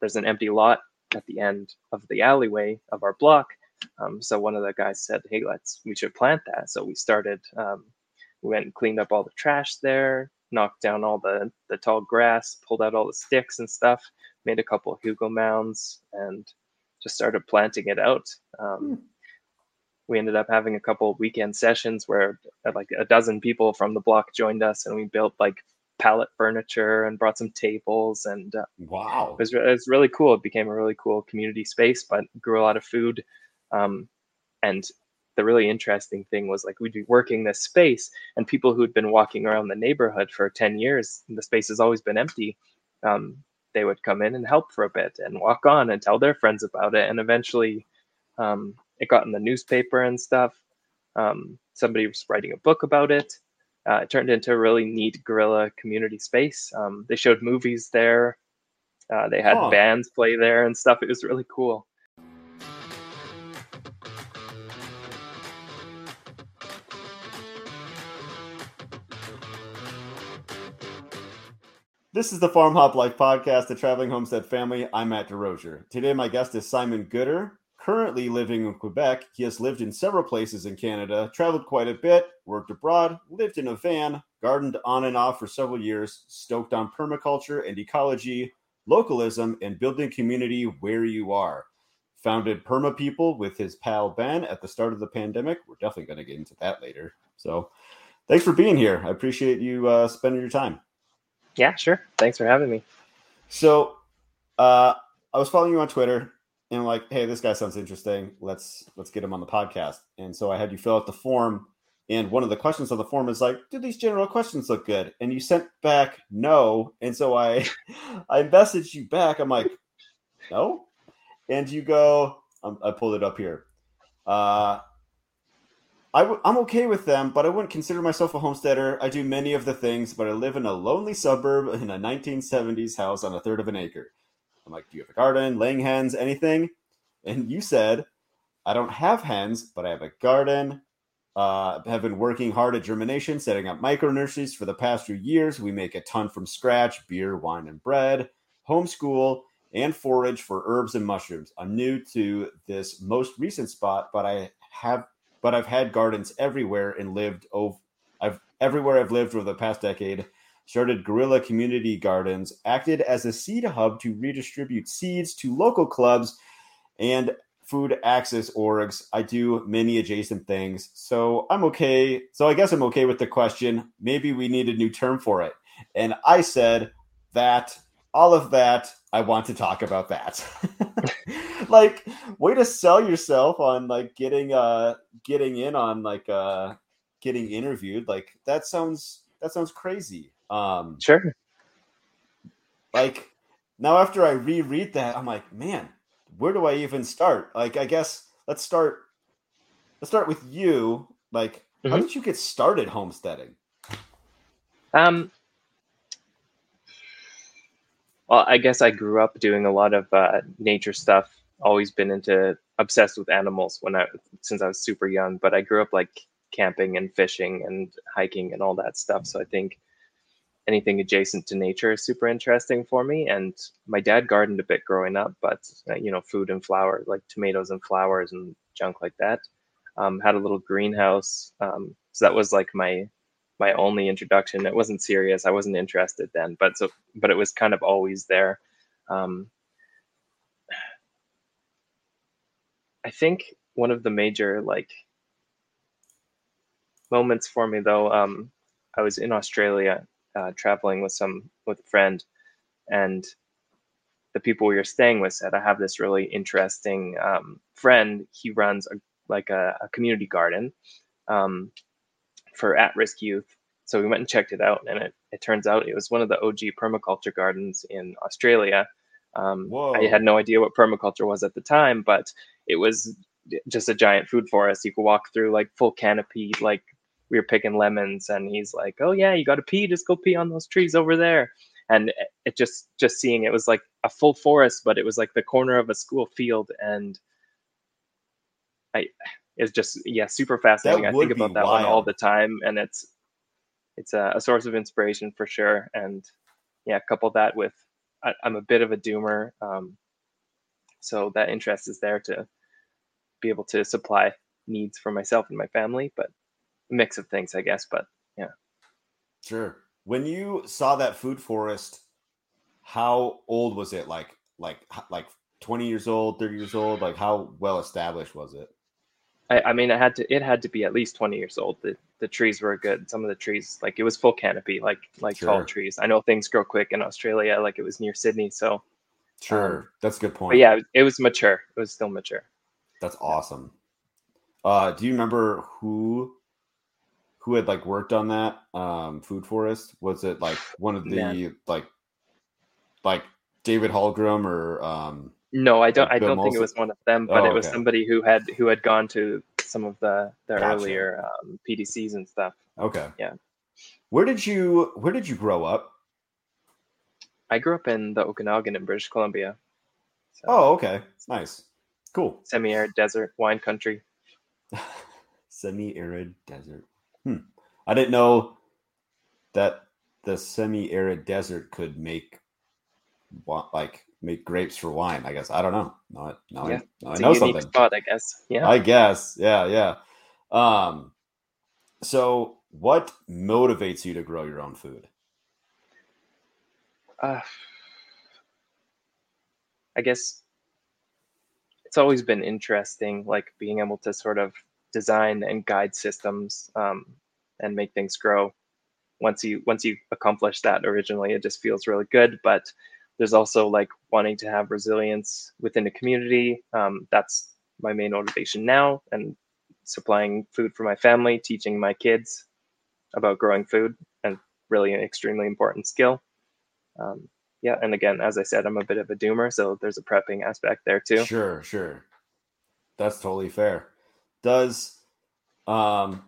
there's an empty lot at the end of the alleyway of our block. Um, so one of the guys said, "Hey, let's we should plant that." So we started. Um, we went and cleaned up all the trash there, knocked down all the the tall grass, pulled out all the sticks and stuff, made a couple of hugel mounds, and just started planting it out. Um, hmm. We ended up having a couple weekend sessions where like a dozen people from the block joined us, and we built like pallet furniture and brought some tables and uh, wow. it was, it was really cool. It became a really cool community space but grew a lot of food um, and the really interesting thing was like we'd be working this space and people who'd been walking around the neighborhood for 10 years the space has always been empty um, they would come in and help for a bit and walk on and tell their friends about it. And eventually um, it got in the newspaper and stuff. Um, somebody was writing a book about it uh, it turned into a really neat guerrilla community space. Um, they showed movies there. Uh, they had oh. bands play there and stuff. It was really cool. This is the Farm Hop Life podcast, the Traveling Homestead Family. I'm Matt DeRozier. Today, my guest is Simon Gooder currently living in Quebec. He has lived in several places in Canada, traveled quite a bit, worked abroad, lived in a van, gardened on and off for several years, stoked on permaculture and ecology, localism, and building community where you are. Founded Perma People with his pal Ben at the start of the pandemic. We're definitely going to get into that later. So, thanks for being here. I appreciate you uh, spending your time. Yeah, sure. Thanks for having me. So, uh, I was following you on Twitter and like, hey, this guy sounds interesting. Let's let's get him on the podcast. And so I had you fill out the form. And one of the questions on the form is like, do these general questions look good? And you sent back no. And so I I messaged you back. I'm like, no. And you go, um, I pulled it up here. Uh, i w- I'm okay with them, but I wouldn't consider myself a homesteader. I do many of the things, but I live in a lonely suburb in a 1970s house on a third of an acre. I'm like, do you have a garden, laying hens, anything? And you said, I don't have hens, but I have a garden. Uh, have been working hard at germination, setting up micro nurseries for the past few years. We make a ton from scratch beer, wine, and bread, homeschool, and forage for herbs and mushrooms. I'm new to this most recent spot, but I have but I've had gardens everywhere and lived over I've everywhere I've lived over the past decade started guerrilla community gardens, acted as a seed hub to redistribute seeds to local clubs and food access orgs. I do many adjacent things. So I'm okay. So I guess I'm okay with the question. Maybe we need a new term for it. And I said that all of that I want to talk about that. like way to sell yourself on like getting uh getting in on like uh getting interviewed. Like that sounds that sounds crazy. Um, sure. Like now, after I reread that, I'm like, man, where do I even start? Like, I guess let's start. Let's start with you. Like, mm-hmm. how did you get started homesteading? Um. Well, I guess I grew up doing a lot of uh, nature stuff. Always been into obsessed with animals when I since I was super young. But I grew up like camping and fishing and hiking and all that stuff. So I think anything adjacent to nature is super interesting for me. And my dad gardened a bit growing up, but uh, you know, food and flower, like tomatoes and flowers and junk like that. Um, had a little greenhouse, um, so that was like my my only introduction. It wasn't serious. I wasn't interested then, but so but it was kind of always there. Um, I think one of the major like moments for me though, um, I was in Australia uh, traveling with some with a friend, and the people we were staying with said, "I have this really interesting um, friend. He runs a, like a, a community garden um, for at-risk youth." So we went and checked it out, and it, it turns out it was one of the OG permaculture gardens in Australia. Um, I had no idea what permaculture was at the time, but it was just a giant food forest. You could walk through like full canopy, like we were picking lemons and he's like oh yeah you got to pee just go pee on those trees over there and it just just seeing it was like a full forest but it was like the corner of a school field and i it's just yeah super fascinating i think about that wild. one all the time and it's it's a, a, source of inspiration for sure and yeah couple that with I, am a bit of a doomer. Um, so that interest is there to be able to supply needs for myself and my family, but mix of things, I guess. But yeah. Sure. When you saw that food forest, how old was it? Like, like, like 20 years old, 30 years old? Like, how well established was it? I, I mean, it had to, it had to be at least 20 years old. The, the trees were good. Some of the trees, like it was full canopy, like, like sure. tall trees. I know things grow quick in Australia, like it was near Sydney. So, sure. Um, That's a good point. Yeah, it was mature. It was still mature. That's awesome. Uh, do you remember who who had like worked on that um, food forest? Was it like one of the Man. like like David Holmgren or um, no? I don't. I don't think it was one of them, but oh, it was okay. somebody who had who had gone to some of the the gotcha. earlier um, PDCs and stuff. Okay. Yeah. Where did you Where did you grow up? I grew up in the Okanagan in British Columbia. So. Oh, okay. Nice. Cool. Semi-arid desert wine country. semi-arid desert. Hmm. I didn't know that the semi-arid desert could make like make grapes for wine. I guess I don't know. No, no, yeah, I, I know something. Spot, I guess. Yeah. I guess. Yeah, yeah. Um. So, what motivates you to grow your own food? Uh, I guess it's always been interesting, like being able to sort of design and guide systems um, and make things grow. Once you once you accomplish that originally, it just feels really good. But there's also like wanting to have resilience within a community. Um, that's my main motivation now, and supplying food for my family, teaching my kids about growing food, and really an extremely important skill. Um, yeah, and again, as I said, I'm a bit of a doomer, so there's a prepping aspect there too. Sure, sure. That's totally fair. Does um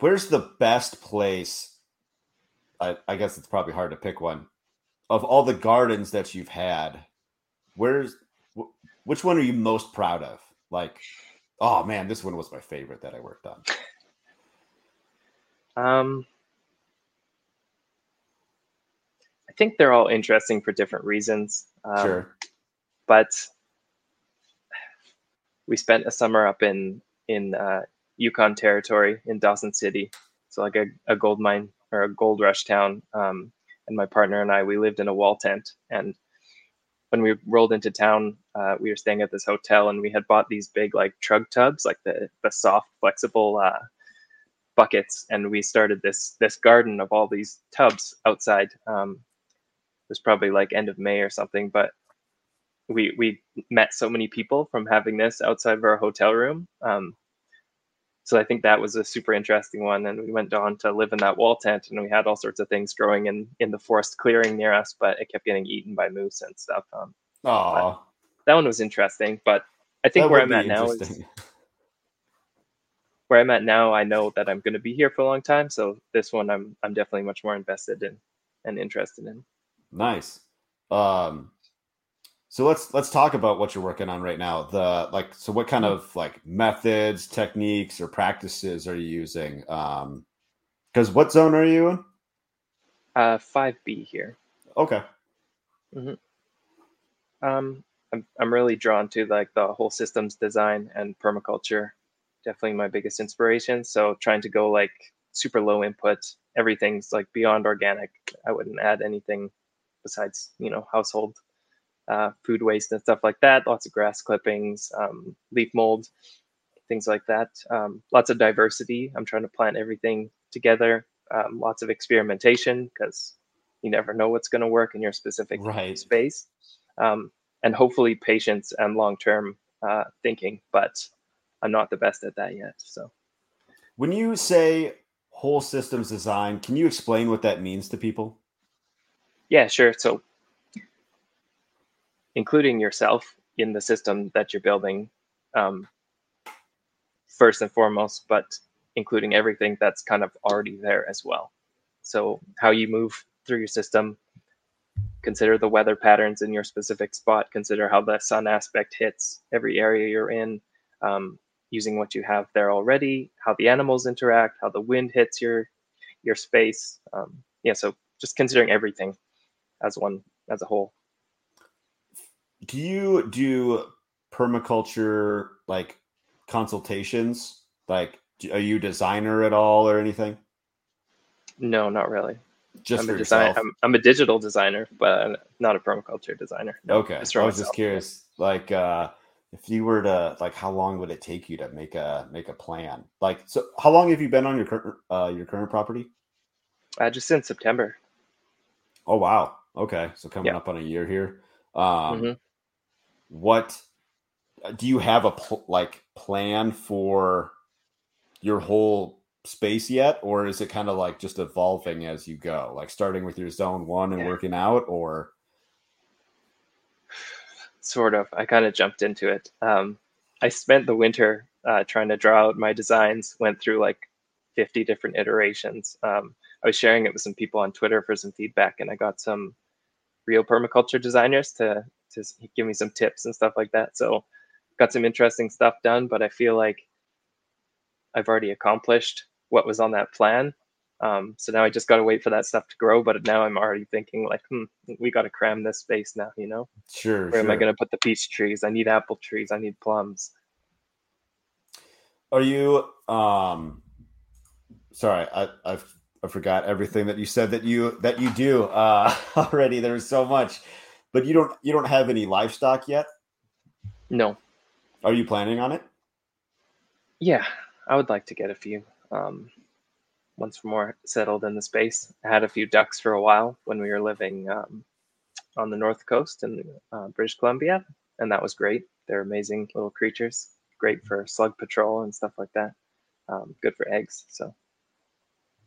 where's the best place? I, I guess it's probably hard to pick one. Of all the gardens that you've had, where's which one are you most proud of? Like, oh man, this one was my favorite that I worked on. Um I think they're all interesting for different reasons. Um, sure. But we spent a summer up in in uh, Yukon Territory in Dawson City, so like a, a gold mine or a gold rush town. Um, and my partner and I, we lived in a wall tent. And when we rolled into town, uh, we were staying at this hotel, and we had bought these big like trug tubs, like the the soft, flexible uh, buckets, and we started this this garden of all these tubs outside. Um, it was probably like end of May or something, but we we met so many people from having this outside of our hotel room. Um, so I think that was a super interesting one. And we went on to live in that wall tent, and we had all sorts of things growing in in the forest clearing near us, but it kept getting eaten by moose and stuff. Um, oh, that one was interesting. But I think where I'm at now is where I'm at now. I know that I'm going to be here for a long time, so this one I'm I'm definitely much more invested in and interested in. Nice. Um, so let's let's talk about what you're working on right now. The like, so what kind of like methods, techniques, or practices are you using? Um, because what zone are you in? Uh, five B here. Okay. Mm-hmm. Um, I'm I'm really drawn to like the whole systems design and permaculture. Definitely my biggest inspiration. So trying to go like super low input. Everything's like beyond organic. I wouldn't add anything besides you know household uh, food waste and stuff like that. Lots of grass clippings, um, leaf mold, things like that. Um, lots of diversity. I'm trying to plant everything together. Um, lots of experimentation because you never know what's going to work in your specific right. space. Um, and hopefully patience and long-term uh, thinking, but I'm not the best at that yet. So, when you say whole systems design, can you explain what that means to people? Yeah, sure. So including yourself in the system that you're building, um, first and foremost, but including everything that's kind of already there as well. So how you move through your system, consider the weather patterns in your specific spot, consider how the sun aspect hits every area you're in, um, using what you have there already, how the animals interact, how the wind hits your your space. Um, yeah, so just considering everything as one as a whole. Do you do permaculture like consultations? Like, are you a designer at all or anything? No, not really. Just I'm for a design, yourself? I'm, I'm a digital designer, but I'm not a permaculture designer. No, okay. I was myself. just curious. Like, uh, if you were to like, how long would it take you to make a make a plan? Like, so how long have you been on your current uh, your current property? Uh, just in September. Oh wow. Okay, so coming Yeah. up on a year here. Um, Mhm. What do you have a pl- like plan for your whole space yet, or is it kind of like just evolving as you go? Like starting with your zone one and Yeah. working out, or Sort of. I kind of jumped into it. Um, I spent the winter uh, trying to draw out my designs. Went through like 50 different iterations. Um, I was sharing it with some people on Twitter for some feedback, and I got some real permaculture designers to to give me some tips and stuff like that. So got some interesting stuff done, but I feel like I've already accomplished what was on that plan. Um, so now I just got to wait for that stuff to grow. But now I'm already thinking like, hmm, we got to cram this space now. You know, sure? where am I going to put the peach trees? I need apple trees. I need plums. Are you um sorry, I I've I forgot everything that you said that you that you do uh already. There was so much. But you don't you don't have any livestock yet? No, Are you planning on it? yeah, I would like to get a few. Um, once we're more settled in the space, I had a few ducks for a while when we were living um, on the north coast in uh, British Columbia, and that was great. They're amazing little creatures, great for slug patrol and stuff like that. Um, good for eggs. So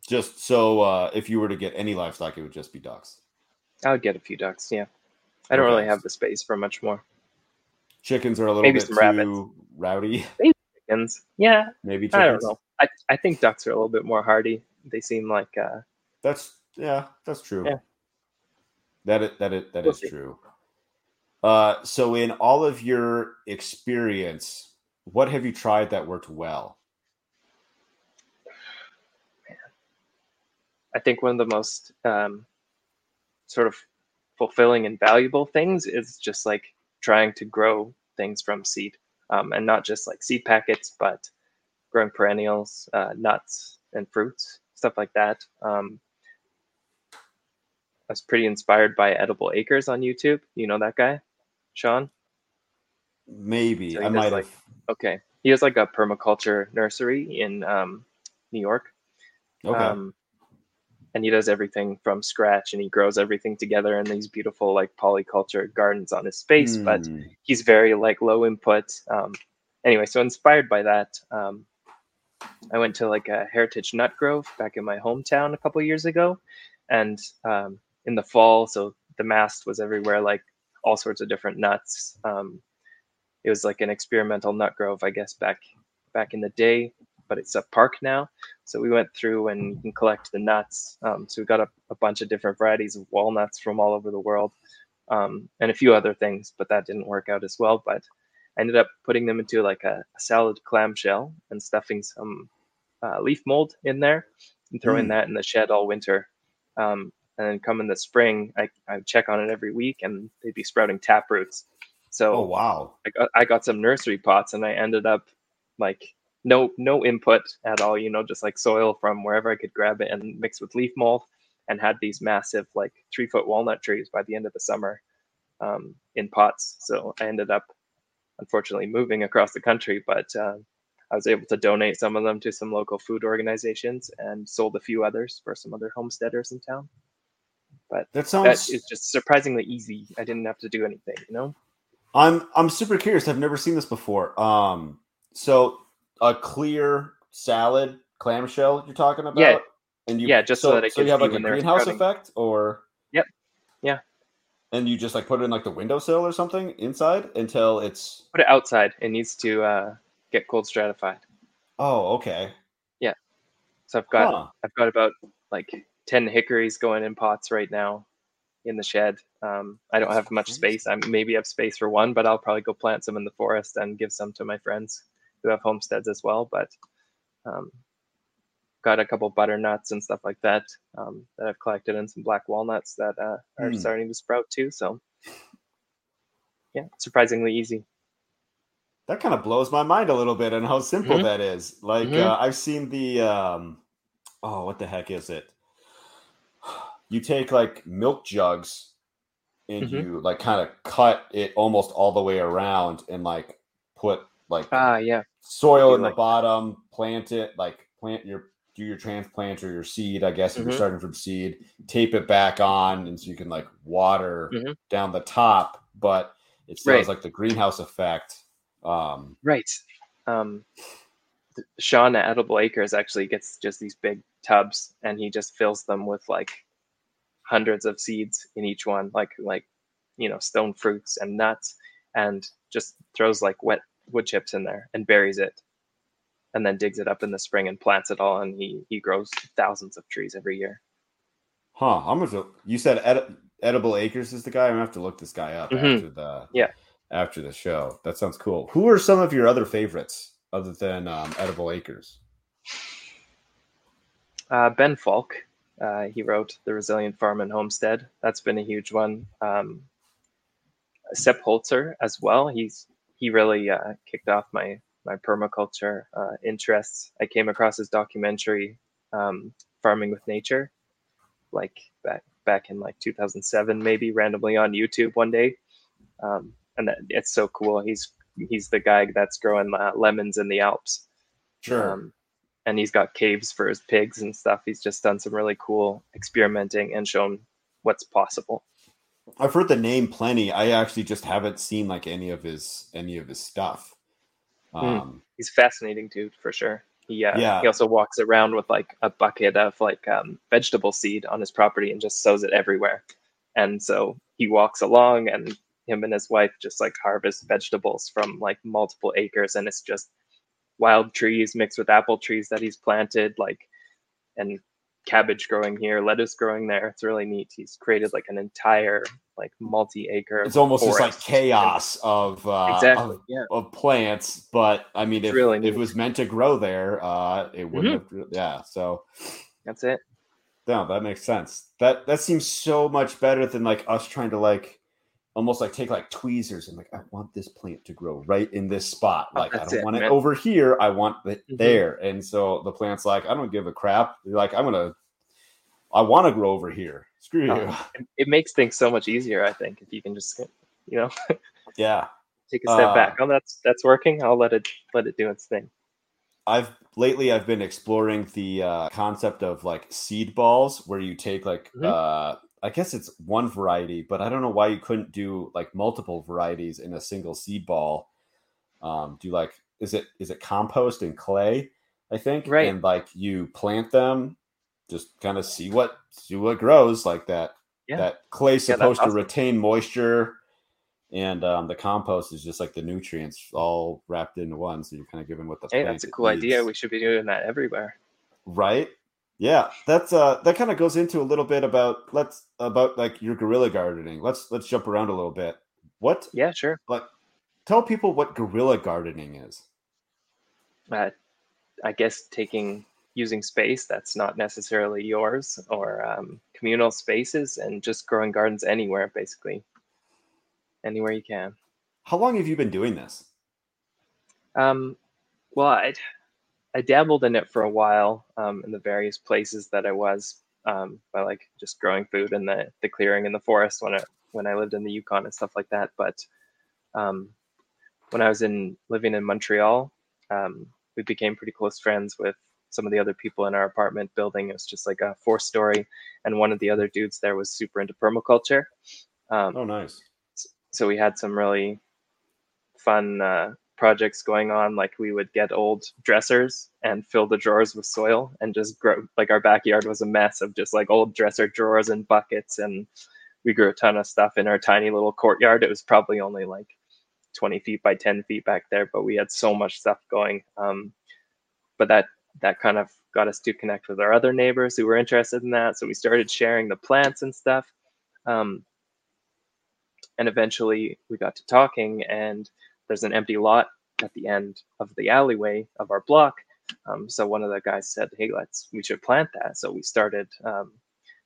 Just so uh if you were to get any livestock, it would just be ducks. I would get a few ducks. Yeah, I don't really have the space for much more. Chickens are a little Maybe bit some too rabbits. rowdy. Maybe Chickens, yeah, Maybe chickens. I don't know. I, I think ducks are a little bit more hardy. They seem like uh, That's yeah, that's true. Yeah. That it that it that We'll is see. true. Uh so in all of your experience, what have you tried that worked well? I think one of the most um, sort of fulfilling and valuable things is just like trying to grow things from seed um, and not just like seed packets, but growing perennials, uh, nuts, and fruits, stuff like that. Um, I was pretty inspired by Edible Acres on YouTube. You know that guy, Sean? Maybe So I might like- have Okay. He has like a permaculture nursery in um, New York. okay. Um, and he does everything from scratch and he grows everything together in these beautiful like polyculture gardens on his space. But Hmm. he's very like low input. Um, anyway, so inspired by that, um, I went to like a heritage nut grove back in my hometown a couple years ago, and um, in the fall, so the mast was everywhere, like all sorts of different nuts. Um, it was like an experimental nut grove, I guess, back back in the day, but it's a park now. So we went through and you can collect the nuts. Um, so we got a, a bunch of different varieties of walnuts from all over the world, um, and a few other things, but that didn't work out as well. But I ended up putting them into like a, a salad clamshell and stuffing some uh, leaf mold in there and throwing Mm. that in the shed all winter. Um, and then come in the spring, I, I check on it every week and they'd be sprouting tap roots. So Oh wow. I got, I got some nursery pots and I ended up like no no input at all, you know, just like soil from wherever I could grab it and mix with leaf mold and had these massive like three foot walnut trees by the end of the summer um, in pots. So I ended up unfortunately moving across the country, but uh, I was able to donate some of them to some local food organizations and sold a few others for some other homesteaders in town. but That sounds is just surprisingly easy. I didn't have to do anything, you know? I'm I'm super curious. I've never seen this before. Um so a clear salad clamshell you're talking about? Yeah. And you Yeah, just so that it so you have like a greenhouse effect or Yep. Yeah. And you just like put it in like the windowsill or something inside until it's Put it outside. It needs to uh, get cold stratified. oh okay. Yeah. So I've got Huh. I've got about like ten hickories going in pots right now in the shed. Um, I don't have much space. I maybe have space for one, but I'll probably go plant some in the forest and give some to my friends who have homesteads as well. But um, got a couple butternuts and stuff like that um, that I've collected, and some black walnuts that uh, are Hmm. starting to sprout too. So yeah, surprisingly easy. That kind of blows my mind a little bit and how simple mm-hmm. that is. Like mm-hmm. uh, I've seen the um, oh, what the heck is it? You take like milk jugs and mm-hmm. you like kind of cut it almost all the way around and like put like ah yeah soil in like, the bottom, plant it like plant your do your transplant or your seed, I guess, if mm-hmm. you're starting from seed, tape it back on, and so you can like water mm-hmm. down the top, but it still right. like the greenhouse effect. Um, right. Um, Sean at Edible Acres actually gets just these big tubs, and he just fills them with like hundreds of seeds in each one, like like you know stone fruits and nuts, and just throws like wet wood chips in there and buries it and then digs it up in the spring and plants it all and he he grows thousands of trees every year. Huh how much you said ed- edible acres is the guy? I'm gonna have to look this guy up mm-hmm. after the yeah. after the show. That sounds cool. Who are some of your other favorites other than um, edible acres? Uh, ben falk uh, he wrote the resilient farm and homestead. That's been a huge one. Um, sepp holzer as well. He's he really uh, kicked off my my permaculture uh, interests. I came across his documentary, um, Farming with Nature, like back back in like 2007, maybe randomly on YouTube one day, um, and that, it's so cool. He's he's the guy that's growing uh, lemons in the Alps. Sure. Um, and he's got caves for his pigs and stuff. He's just done some really cool experimenting and shown what's possible. I've heard the name plenty. I actually just haven't seen like any of his any of his stuff. Hmm. Um, He's fascinating dude for sure. He uh, yeah. he also walks around with like a bucket of like um, vegetable seed on his property and just sows it everywhere. And so he walks along and him and his wife just like harvest vegetables from like multiple acres and it's just wild trees mixed with apple trees that he's planted like and cabbage growing here, lettuce growing there. It's really neat. He's created like an entire like multi-acre. It's almost just like chaos of uh, exactly of, yeah. of plants. But I mean, if, really if it was meant to grow there, uh, it wouldn't. Mm-hmm. Have, yeah. So that's it. No, that makes sense. That that seems so much better than like us trying to like almost like take like tweezers and like I want this plant to grow right in this spot. Oh, like oh, I don't it, want man. it over here. I want it mm-hmm. there. And so the plant's like, I don't give a crap. You're like, I'm gonna I want to grow over here. Screw you. Uh, it makes things so much easier, I think, if you can just you know Yeah. take a step uh, back. Oh that's that's working. I'll let it let it do its thing. I've lately I've been exploring the uh, concept of like seed balls where you take like mm-hmm. uh I guess it's one variety, but I don't know why you couldn't do like multiple varieties in a single seed ball. Um, do like is it is it compost and clay? I think right, and like you plant them, just kind of see what see what grows. Like that yeah. that clay's supposed yeah, awesome. to retain moisture, and um, the compost is just like the nutrients all wrapped into one. So you're kind of giving what the hey, that's a cool needs. idea. We should be doing that everywhere, right? Yeah, that's uh that kind of goes into a little bit about let's about like your guerrilla gardening. Let's let's jump around a little bit. What? Yeah, sure. Like tell people what guerrilla gardening is. Uh, I guess taking using space that's not necessarily yours or um, communal spaces and just growing gardens anywhere basically anywhere you can how long have you been doing this um, well I, I dabbled in it for a while um, in the various places that I was um, by like just growing food in the, the clearing in the forest when I when I lived in the Yukon and stuff like that. But um, when I was in living in Montreal, um, we became pretty close friends with some of the other people in our apartment building. It was just like a four story, and one of the other dudes there was super into permaculture. Um, oh, nice. So we had some really fun uh, projects going on like we would get old dressers and fill the drawers with soil and just grow like our backyard was a mess of just like old dresser drawers and buckets and we grew a ton of stuff in our tiny little courtyard. It was probably only like 20 feet by 10 feet back there but we had so much stuff going um, but that that kind of got us to connect with our other neighbors who were interested in that so we started sharing the plants and stuff um, and eventually we got to talking and there's an empty lot at the end of the alleyway of our block. Um, so one of the guys said, "Hey, let's we should plant that." So we started. Um,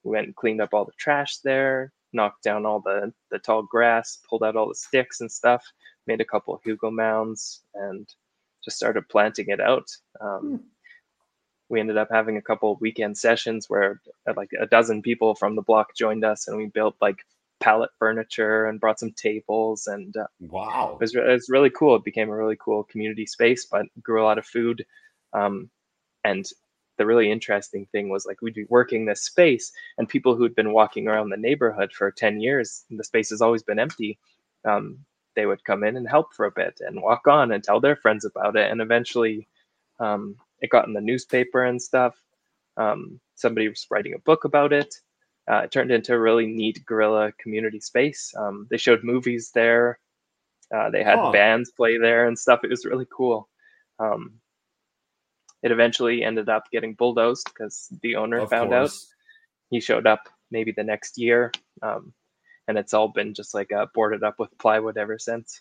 we went and cleaned up all the trash there, knocked down all the the tall grass, pulled out all the sticks and stuff, made a couple of hugel mounds, and just started planting it out. Um, Hmm. We ended up having a couple weekend sessions where like a dozen people from the block joined us, and we built like pallet furniture and brought some tables, and uh, Wow. it was, it was really cool. It became a really cool community space, but grew a lot of food. Um, and the really interesting thing was like we'd be working this space, and people who'd been walking around the neighborhood for 10 years, and the space has always been empty. Um, they would come in and help for a bit and walk on and tell their friends about it. And eventually um, it got in the newspaper and stuff. Um, somebody was writing a book about it. Uh, it turned into a really neat guerrilla community space. Um, they showed movies there. Uh, they had Huh. bands play there and stuff. It was really cool. Um, it eventually ended up getting bulldozed because the owner Of found out. He showed up maybe the next year, um, and it's all been just like uh, boarded up with plywood ever since.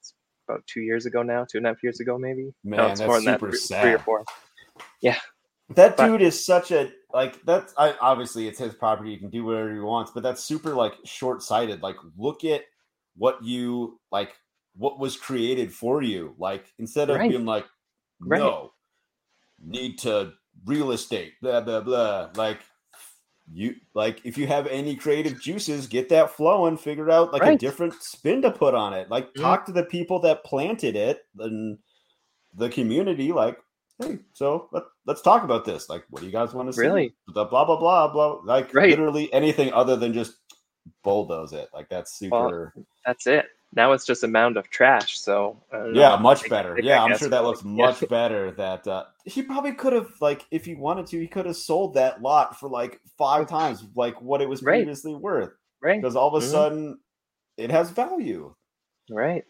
It's about two years ago now, two and a half years ago maybe. Man, it's that's more than that, super three, three or four. four. That But- dude is such a like that's I obviously it's his property, he can do whatever he wants, but that's super like short-sighted. Like look at what you like what was created for you. Like instead of Right. being like Right. no need to real estate, blah blah blah. Like you like if you have any creative juices, get that flowing, figure out like a different spin to put on it. Like Mhm. talk to the people that planted it and the community, like hey, so let, let's talk about this. Like, what do you guys want to see? Really? The blah blah blah blah. Like Right. literally anything other than just bulldoze it. Like that's super. That's it. Now it's just a mound of trash. So I yeah, much better. take, Yeah, I'm sure that looks much better. That uh, he probably could have like if he wanted to, he could have sold that lot for like five times like what it was Right. previously worth. Right. Because all of a Mhm. sudden, it has value. Right.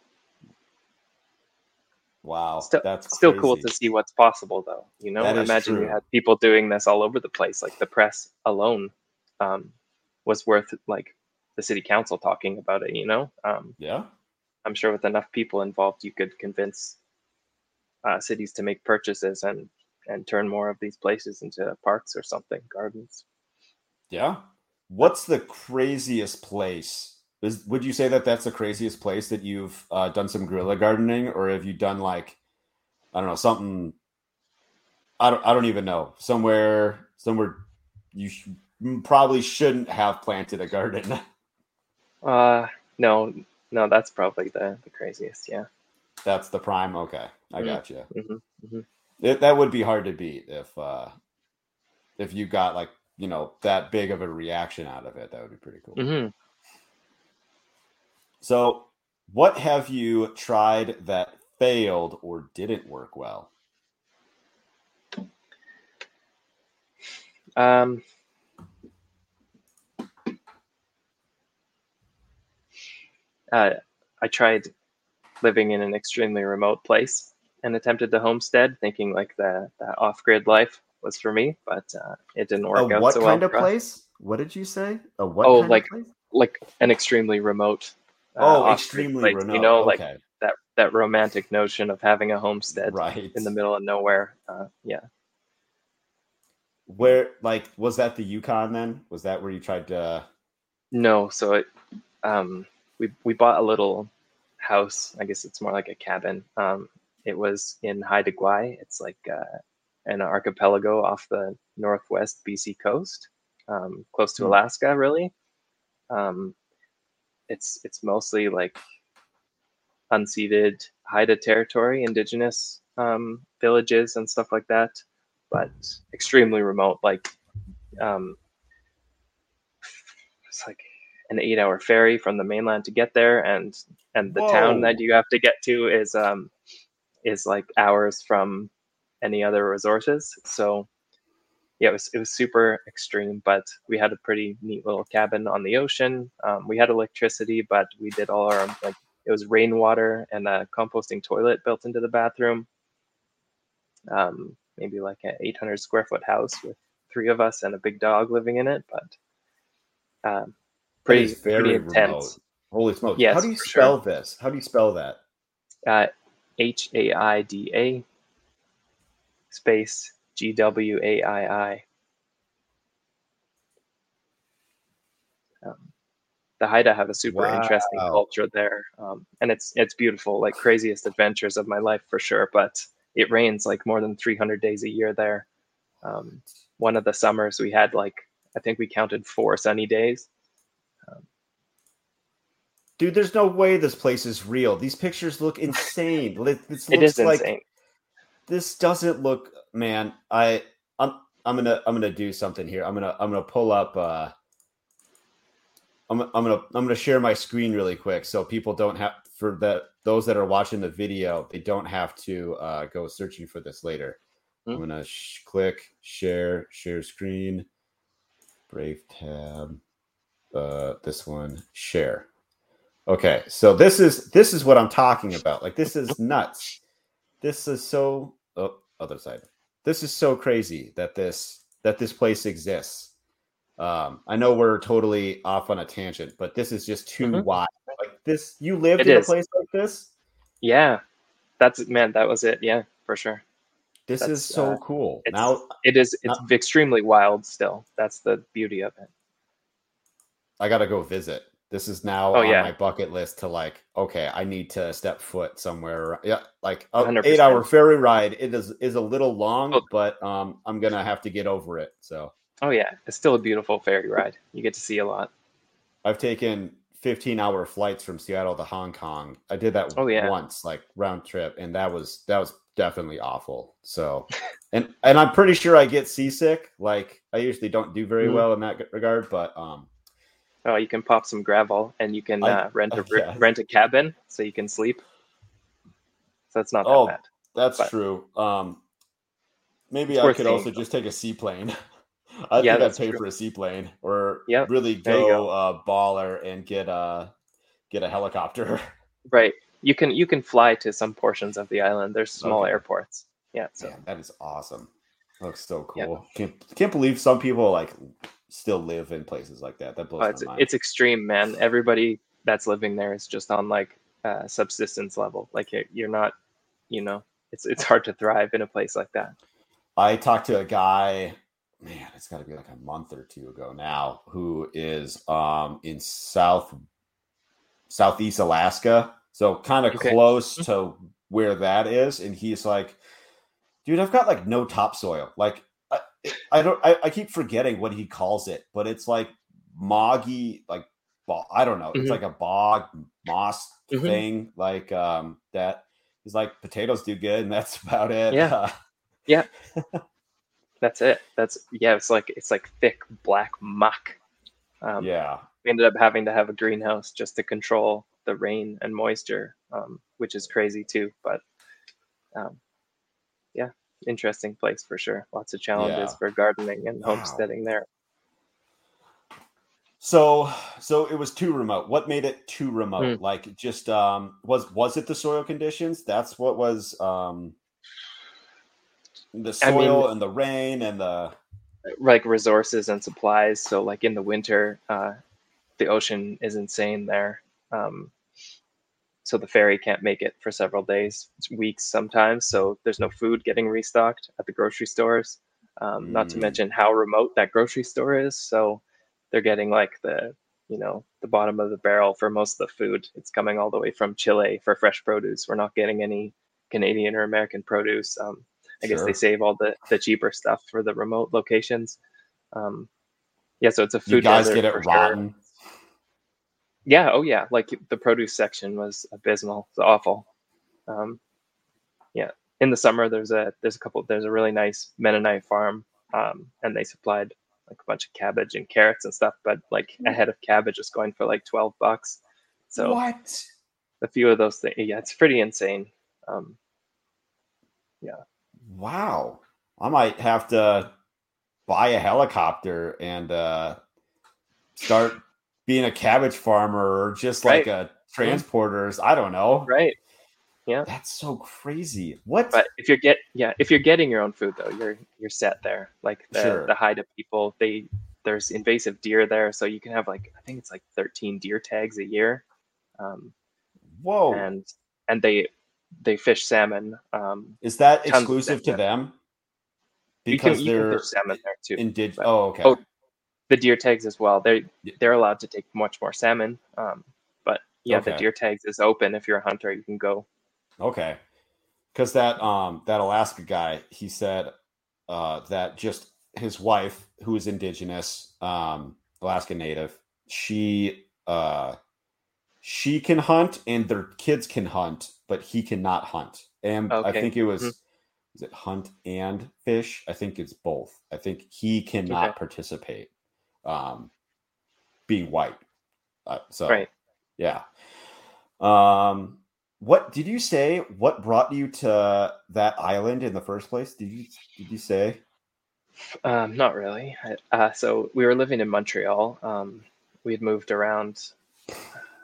Wow, Still- that's Still cool to see what's possible, though. You know, That imagine you had people doing this all over the place. Like the press alone um, was worth like the city council talking about it. You know, um, Yeah, I'm sure with enough people involved, you could convince uh, cities to make purchases and and turn more of these places into parks or something, gardens. yeah. What's the craziest place? Is would you say that that's the craziest place that you've uh, done some guerrilla gardening, or have you done like I don't know something? I don't. I don't even know somewhere. Somewhere you sh- probably shouldn't have planted a garden. Uh, no, no, that's probably the the craziest. Yeah. That's the prime. Okay, I Mm. got you. Mhm, mhm. It, that would be hard to beat if uh if you got like you know that big of a reaction out of it. That would be pretty cool. So, what have you tried that failed or didn't work well? Um, uh, I tried living in an extremely remote place and attempted the homestead, thinking like the, the off-grid life was for me, but uh, it didn't work A out what so kind well of us. place? What did you say? A what? Oh, kind like of place? Like an extremely remote. Uh, oh, off-grid extremely remote. You know, like that that romantic notion of having a homestead right. in the middle of nowhere. Uh, yeah. Where like was that the Yukon then? Was that where you tried to? No, so it, um, we we bought a little house. I guess it's more like a cabin. Um, it was in Haida Gwaii. It's like uh, an archipelago off the northwest BC coast, um, close to Hmm. Alaska, really. Um, it's it's mostly like unceded Haida territory, indigenous um, villages and stuff like that, but extremely remote. Like um, it's like an eight-hour ferry from the mainland to get there, and and the town that you have to get to is um is like hours from any other resources. So yeah, it was it was super extreme, but we had a pretty neat little cabin on the ocean. Um, we had electricity, but we did all our like it was rainwater and a composting toilet built into the bathroom. Um, maybe like an 800 square foot house with three of us and a big dog living in it, but um, pretty very pretty remote. intense. Holy smokes! Yes, How do you for sure. spell this? How do you spell that? Uh, H A I D A space G W A I I. Um, the Haida have a super Wow. interesting culture there, um, and it's it's beautiful, like craziest adventures of my life for sure. But it rains like more than 300 days a year there. Um, one of the summers we had like I think we counted four sunny days. Dude, there's no way this place is real. These pictures look insane. This looks is like insane. this doesn't look man. I I'm I'm gonna I'm gonna do something here. I'm gonna I'm gonna pull up uh I'm, I'm gonna I'm gonna share my screen really quick so people don't have for the those that are watching the video they don't have to uh, go searching for this later. I'm Hmm. gonna sh- click share share screen, Brave tab, uh, this one share. Okay, so this is this is what I'm talking about. Like this is nuts. This is so oh other side. This is so crazy that this that this place exists. Um, I know we're totally off on a tangent, but this is just too Mhm. wild. Like this, you lived It in is. a place like this. Yeah, that's man. That was it. Yeah, for sure. This is so uh, cool. it's- Now It is. It's Uh, extremely wild still. That's the beauty of it. I got to go visit. This is now Oh, on yeah. my bucket list to like, okay, I need to step foot somewhere. Yeah, like a 100%. eight hour ferry ride. It is is a little long, Oh. but um, I'm gonna have to get over it. So Oh yeah, it's still a beautiful ferry ride. You get to see a lot. I've taken 15 hour flights from Seattle to Hong Kong. I did that Oh, yeah. once, like round trip, and that was that was definitely awful. So, and and I'm pretty sure I get seasick. Like I usually don't do very Mhm. well in that regard, but um, Oh, you can pop some Gravol and you can I- uh, rent a yeah. rent a cabin so you can sleep. So it's not that Oh, bad. That's But- true. Um, maybe I could also just take a seaplane. I Yeah, think I'd pay true. for a seaplane, or Yep, really go go. uh, baller and get a get a helicopter. Right. You can you can fly to some portions of the island. There's small Okay. airports. Yeah. So Man, that is awesome. Looks so Yeah. cool. Can't can't believe some people like still live in places like that. That blows oh, it's my mind. it's extreme, man. Everybody that's living there is just on like uh, subsistence level. Like you're, you're not, you know, it's it's hard to thrive in a place like that. I talked to a guy, man, it's got to be like a month or two ago now, who is um in south southeast Alaska, so kind of Okay. close to where that is, and he's like, dude, I've got like no topsoil. Like, I, don't, I, I keep forgetting what he calls it, but it's like moggy, like I don't know, it's Mhm. like a bog moss Mhm. thing, like um that. He's like potatoes do good, and that's about it. Yeah. Yeah. That's it. That's yeah. It's like it's like thick black muck. Um, yeah. we ended up having to have a greenhouse just to control the rain and moisture, um, which is crazy too. But um, yeah, interesting place for sure. Lots of challenges Yeah. for gardening and Wow. homesteading there. So so it was too remote. What made it too remote? Hmm. Like just um was was it the soil conditions? That's what was um the I mean- soil and the rain and the Like resources and supplies. So like in the winter, uh, the ocean is insane there. Um, so the ferry can't make it for several days, weeks sometimes. So there's no food getting restocked at the grocery stores. Um, Not to Mm. mention how remote that grocery store is. So they're getting like the you know the bottom of the barrel for most of the food. It's coming all the way from Chile for fresh produce. We're not getting any Canadian or American produce. Um, I guess they save all the the cheaper stuff for the remote locations. Um, yeah, so it's a food. you guys get it for sure. Rotten. Yeah, oh yeah, like the produce section was abysmal. It's awful. Um, yeah, in the summer there's a there's a couple there's a really nice Mennonite farm, um, and they supplied like a bunch of cabbage and carrots and stuff. But like a head of cabbage is going for like twelve bucks. So what? a few of those things, yeah, it's pretty insane. Um, yeah. Wow. I might have to buy a helicopter and uh start being a cabbage farmer or just like a transporters. I don't know. right. Yeah. That's so crazy. What? But if you're get yeah, if you're getting your own food though, you're you're set there. Like the Sure. the Haida people, they there's invasive deer there, so you can have like I think it's like 13 deer tags a year, um, Whoa. and and they they fish salmon. Um, Is that exclusive to them? you can Because you they're fish salmon there too. indigenous. but- Oh, okay. Oh, the deer tags as well. They they're allowed to take much more salmon. Um, but yeah, Okay. the deer tags is open. If you're a hunter, you can go. Okay. Because that um that Alaska guy, he said uh that just his wife, who is indigenous, um, Alaska native, she uh she can hunt and their kids can hunt, but he cannot hunt. And I think it was Mhm. is it hunt and fish? I think it's both. I think he cannot Okay. participate um being white. Uh, so Right. yeah. Um, what did you say? What brought you to that island in the first place? Did you did you say? Um, not really. I- Uh, so we were living in Montreal. Um, we had moved around.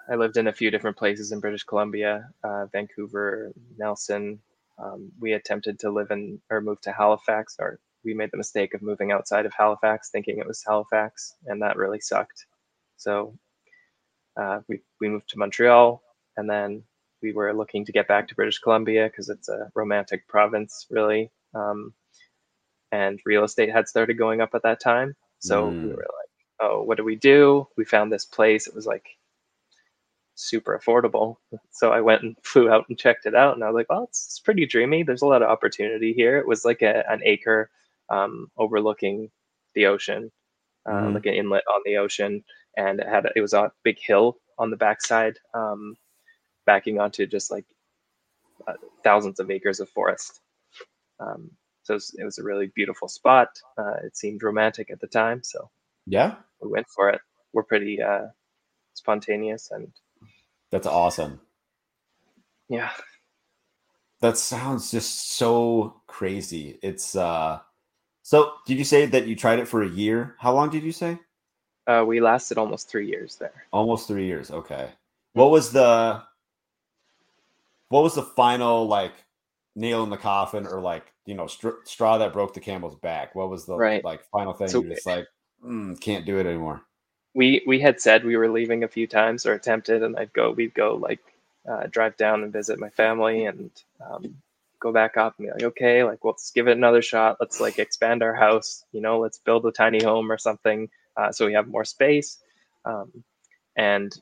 I lived in a few different places in British Columbia, uh, Vancouver, Nelson. Um, we attempted to live in or move to Halifax, or we made the mistake of moving outside of Halifax, thinking it was Halifax, and that really sucked. So uh, we we moved to Montreal, and then we were looking to get back to British Columbia because it's a romantic province, really. Um, and real estate had started going up at that time. So we Mm. were like, oh, what do we do? We found this place. It was like super affordable. So I went and flew out and checked it out. And I was like, well, it's, it's pretty dreamy. There's a lot of opportunity here. It was like a, an acre um, overlooking the ocean, uh, Mhm. like an inlet on the ocean. And it had it was a big hill on the backside, um, backing onto just like uh, thousands of acres of forest. Um, so it was, it was a really beautiful spot. Uh, it seemed romantic at the time, so Yeah, we went for it. We're pretty uh, spontaneous, and that's awesome. yeah, That sounds just so crazy. It's uh so did you say that you tried it for a year? How long did you say? uh, we lasted almost three years there. Almost three years. Okay. What was the what was the final like nail in the coffin or like you know str- straw that broke the camel's back? What was the Right. like final thing? So- You're just like mm, can't do it anymore. We we had said we were leaving a few times or attempted, and I'd go. We'd go like uh, drive down and visit my family, and um, go back up and be like, okay, like well, let's give it another shot. Let's like expand our house. You know, let's build a tiny home or something uh, so we have more space. Um, and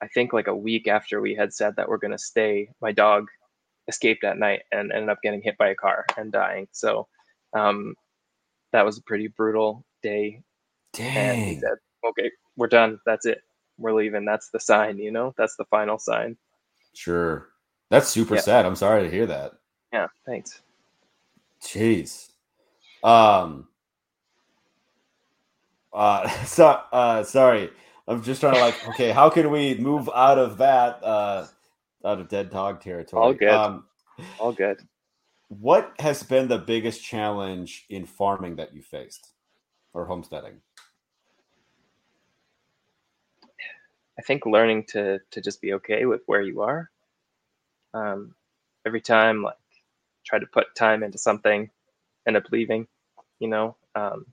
I think like a week after we had said that we're going to stay, my dog escaped at night and ended up getting hit by a car and dying. So um, that was a pretty brutal day. And we Dang. said, okay, we're done. That's it. We're leaving. That's the sign, you know, that's the final sign. Sure. That's super Yeah. sad. I'm sorry to hear that. Yeah. Thanks. Jeez. Um uh so uh sorry. I'm just trying to like, okay, how can we move out of that uh out of dead dog territory? All good. Um All good. what has been the biggest challenge in farming that you faced or homesteading? I think learning to to just be okay with where you are. Um, every time, like, try to put time into something, end up leaving. You know, um,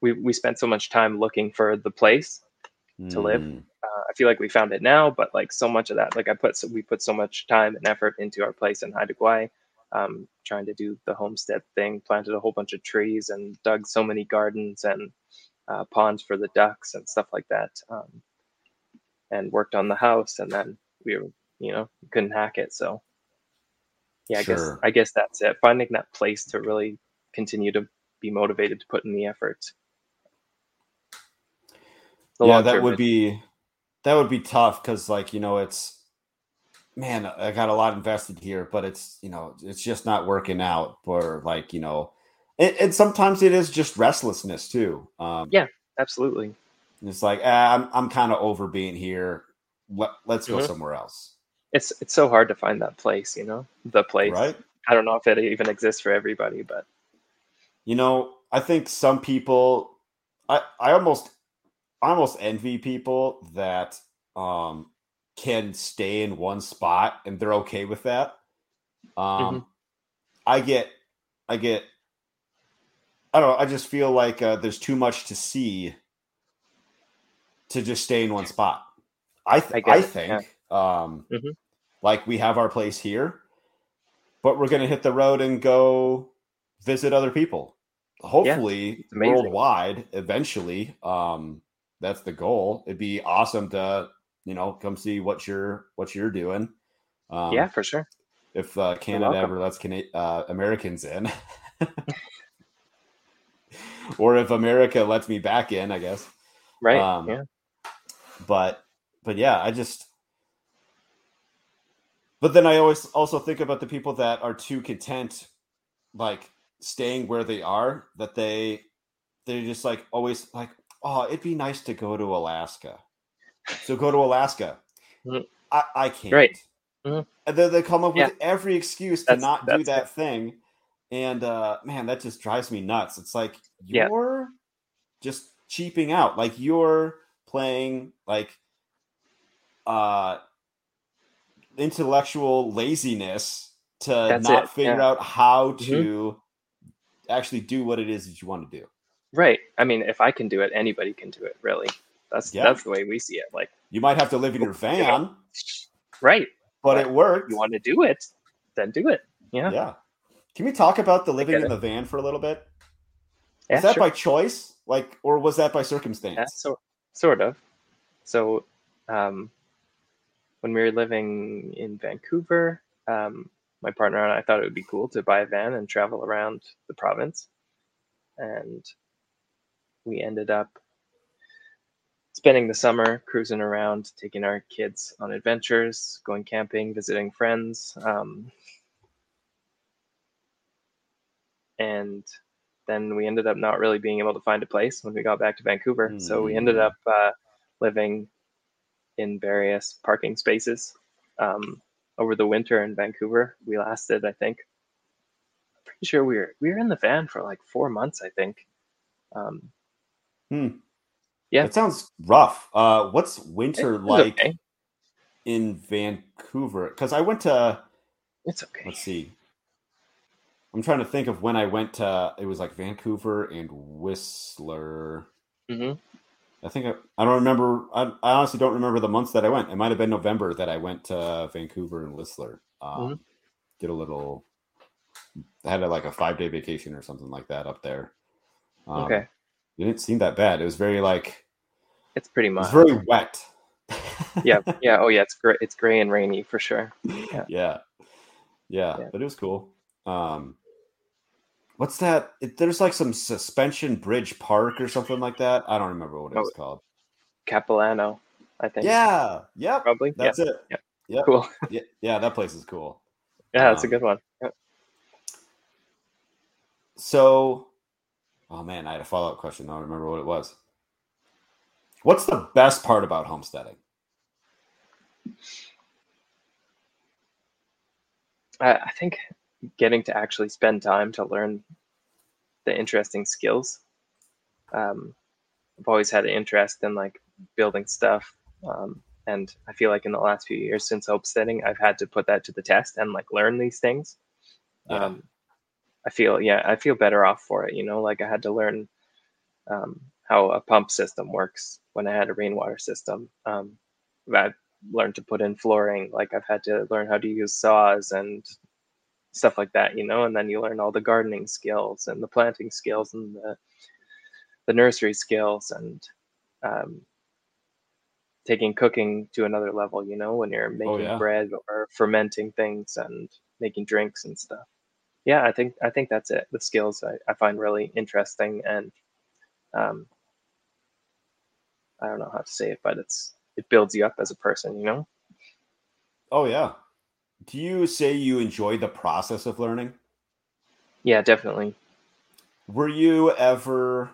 we we spent so much time looking for the place. To live. Mm, Uh, I feel like we found it now, but like so much of that, like I put so, we put so much time and effort into our place in Haida Gwaii, um, trying to do the homestead thing. Planted a whole bunch of trees and dug so many gardens and uh, ponds for the ducks and stuff like that. Um, and worked on the house, and then we were, you know, couldn't hack it. So, yeah, I guess I guess that's it. Finding that place to really continue to be motivated to put in the effort. The yeah, that would be that would be tough because like, you know, it's man, I got a lot invested here, but it's you know, it's just not working out for like, you know, and, and sometimes it is just restlessness too. Um Yeah. absolutely. It's like ah, I'm I'm kind of over being here. Let, let's go Mhm. somewhere else. it's it's so hard to find that place you know the place Right? i don't know if it even exists for everybody but You know, I think some people I I almost I almost envy people that um can stay in one spot and they're okay with that. Um I get I get I don't know, I just feel like uh, there's too much to see to just stay in one spot. I th- I I, it, think um Mhm. like we have our place here, but we're going to hit the road and go visit other people hopefully worldwide eventually. Um, that's the goal. It'd be awesome to you know come see what you're what you're doing. Um, yeah, for sure. If uh, Canada ever lets Can- uh, Americans in, or if America lets me back in, I guess. Right. Um, yeah. But but yeah, I just. But then I always also think about the people that are too content, like staying where they are. That they they're just like always like, oh, it'd be nice to go to Alaska. So go to Alaska. Mm-hmm. I, I can't. Right. Mm-hmm. And then they come up with every excuse to not do that it. thing. And uh, man, that just drives me nuts. It's like you're yeah. just cheaping out. Like you're playing like uh intellectual laziness to that's not it. figure yeah. out how mm-hmm. to mm-hmm. actually do what it is that you want to do. Right. I mean, if I can do it, anybody can do it, really. That's yeah. that's the way we see it. Like you might have to live in your van. Right. But, but it worked. You want to do it, then do it. Yeah. Yeah. Can we talk about the living in the van for a little bit? Yeah, Is that sure. by choice? Like or was that by circumstance? Yeah, so sort of. So um when we were living in Vancouver, um, my partner and I thought it would be cool to buy a van and travel around the province. And we ended up spending the summer cruising around, taking our kids on adventures, going camping, visiting friends. Um, and then we ended up not really being able to find a place when we got back to Vancouver. Mm. So we ended hmm. up uh, living in various parking spaces um, over the winter in Vancouver. We lasted, I think, I'm pretty sure we were we were in the van for like four months. I think. Um, hmm. Yeah, it sounds rough. Uh, what's winter like okay. in Vancouver? Because I went to. It's okay. Let's see. I'm trying to think of when I went to. It was like Vancouver and Whistler. Mm-hmm. I think I, I don't remember. I, I, honestly don't remember the months that I went. It might have been November that I went to Vancouver and Whistler. Um, mm-hmm. Did a little. I had a, like a five day vacation or something like that up there. Um, okay it didn't seem that bad. It was very like it's pretty much very wet. yeah, yeah. Oh yeah, it's great. It's gray and rainy for sure. Yeah. yeah. yeah. Yeah, but it was cool. Um what's that? It, there's like some suspension bridge park or something like that. I don't remember what it was oh, called. Capilano, I think. Yeah. Yep. Probably. That's yeah. it. Yeah. Yep. Cool. yeah, yeah, that place is cool. Yeah, that's um, a good one. Yep. So Oh man, I had a follow up question. I don't remember what it was. What's the best part about homesteading? I think getting to actually spend time to learn the interesting skills. Um, I've always had an interest in like building stuff, um, and I feel like in the last few years since homesteading, I've had to put that to the test and like learn these things. Yeah. Um, I feel yeah, I feel better off for it. You know, like I had to learn um, how a pump system works when I had a rainwater system. Um, I've learned to put in flooring. Like I've had to learn how to use saws and stuff like that. You know, and then you learn all the gardening skills and the planting skills and the the nursery skills and um, taking cooking to another level. You know, when you're oh, making oh, yeah. bread or fermenting things and making drinks and stuff yeah, I think I think that's it. The skills I, I find really interesting, and um, I don't know how to say it, but it's it builds you up as a person, you know. Oh yeah. Do you say you enjoy the process of learning? Yeah, definitely. Were you ever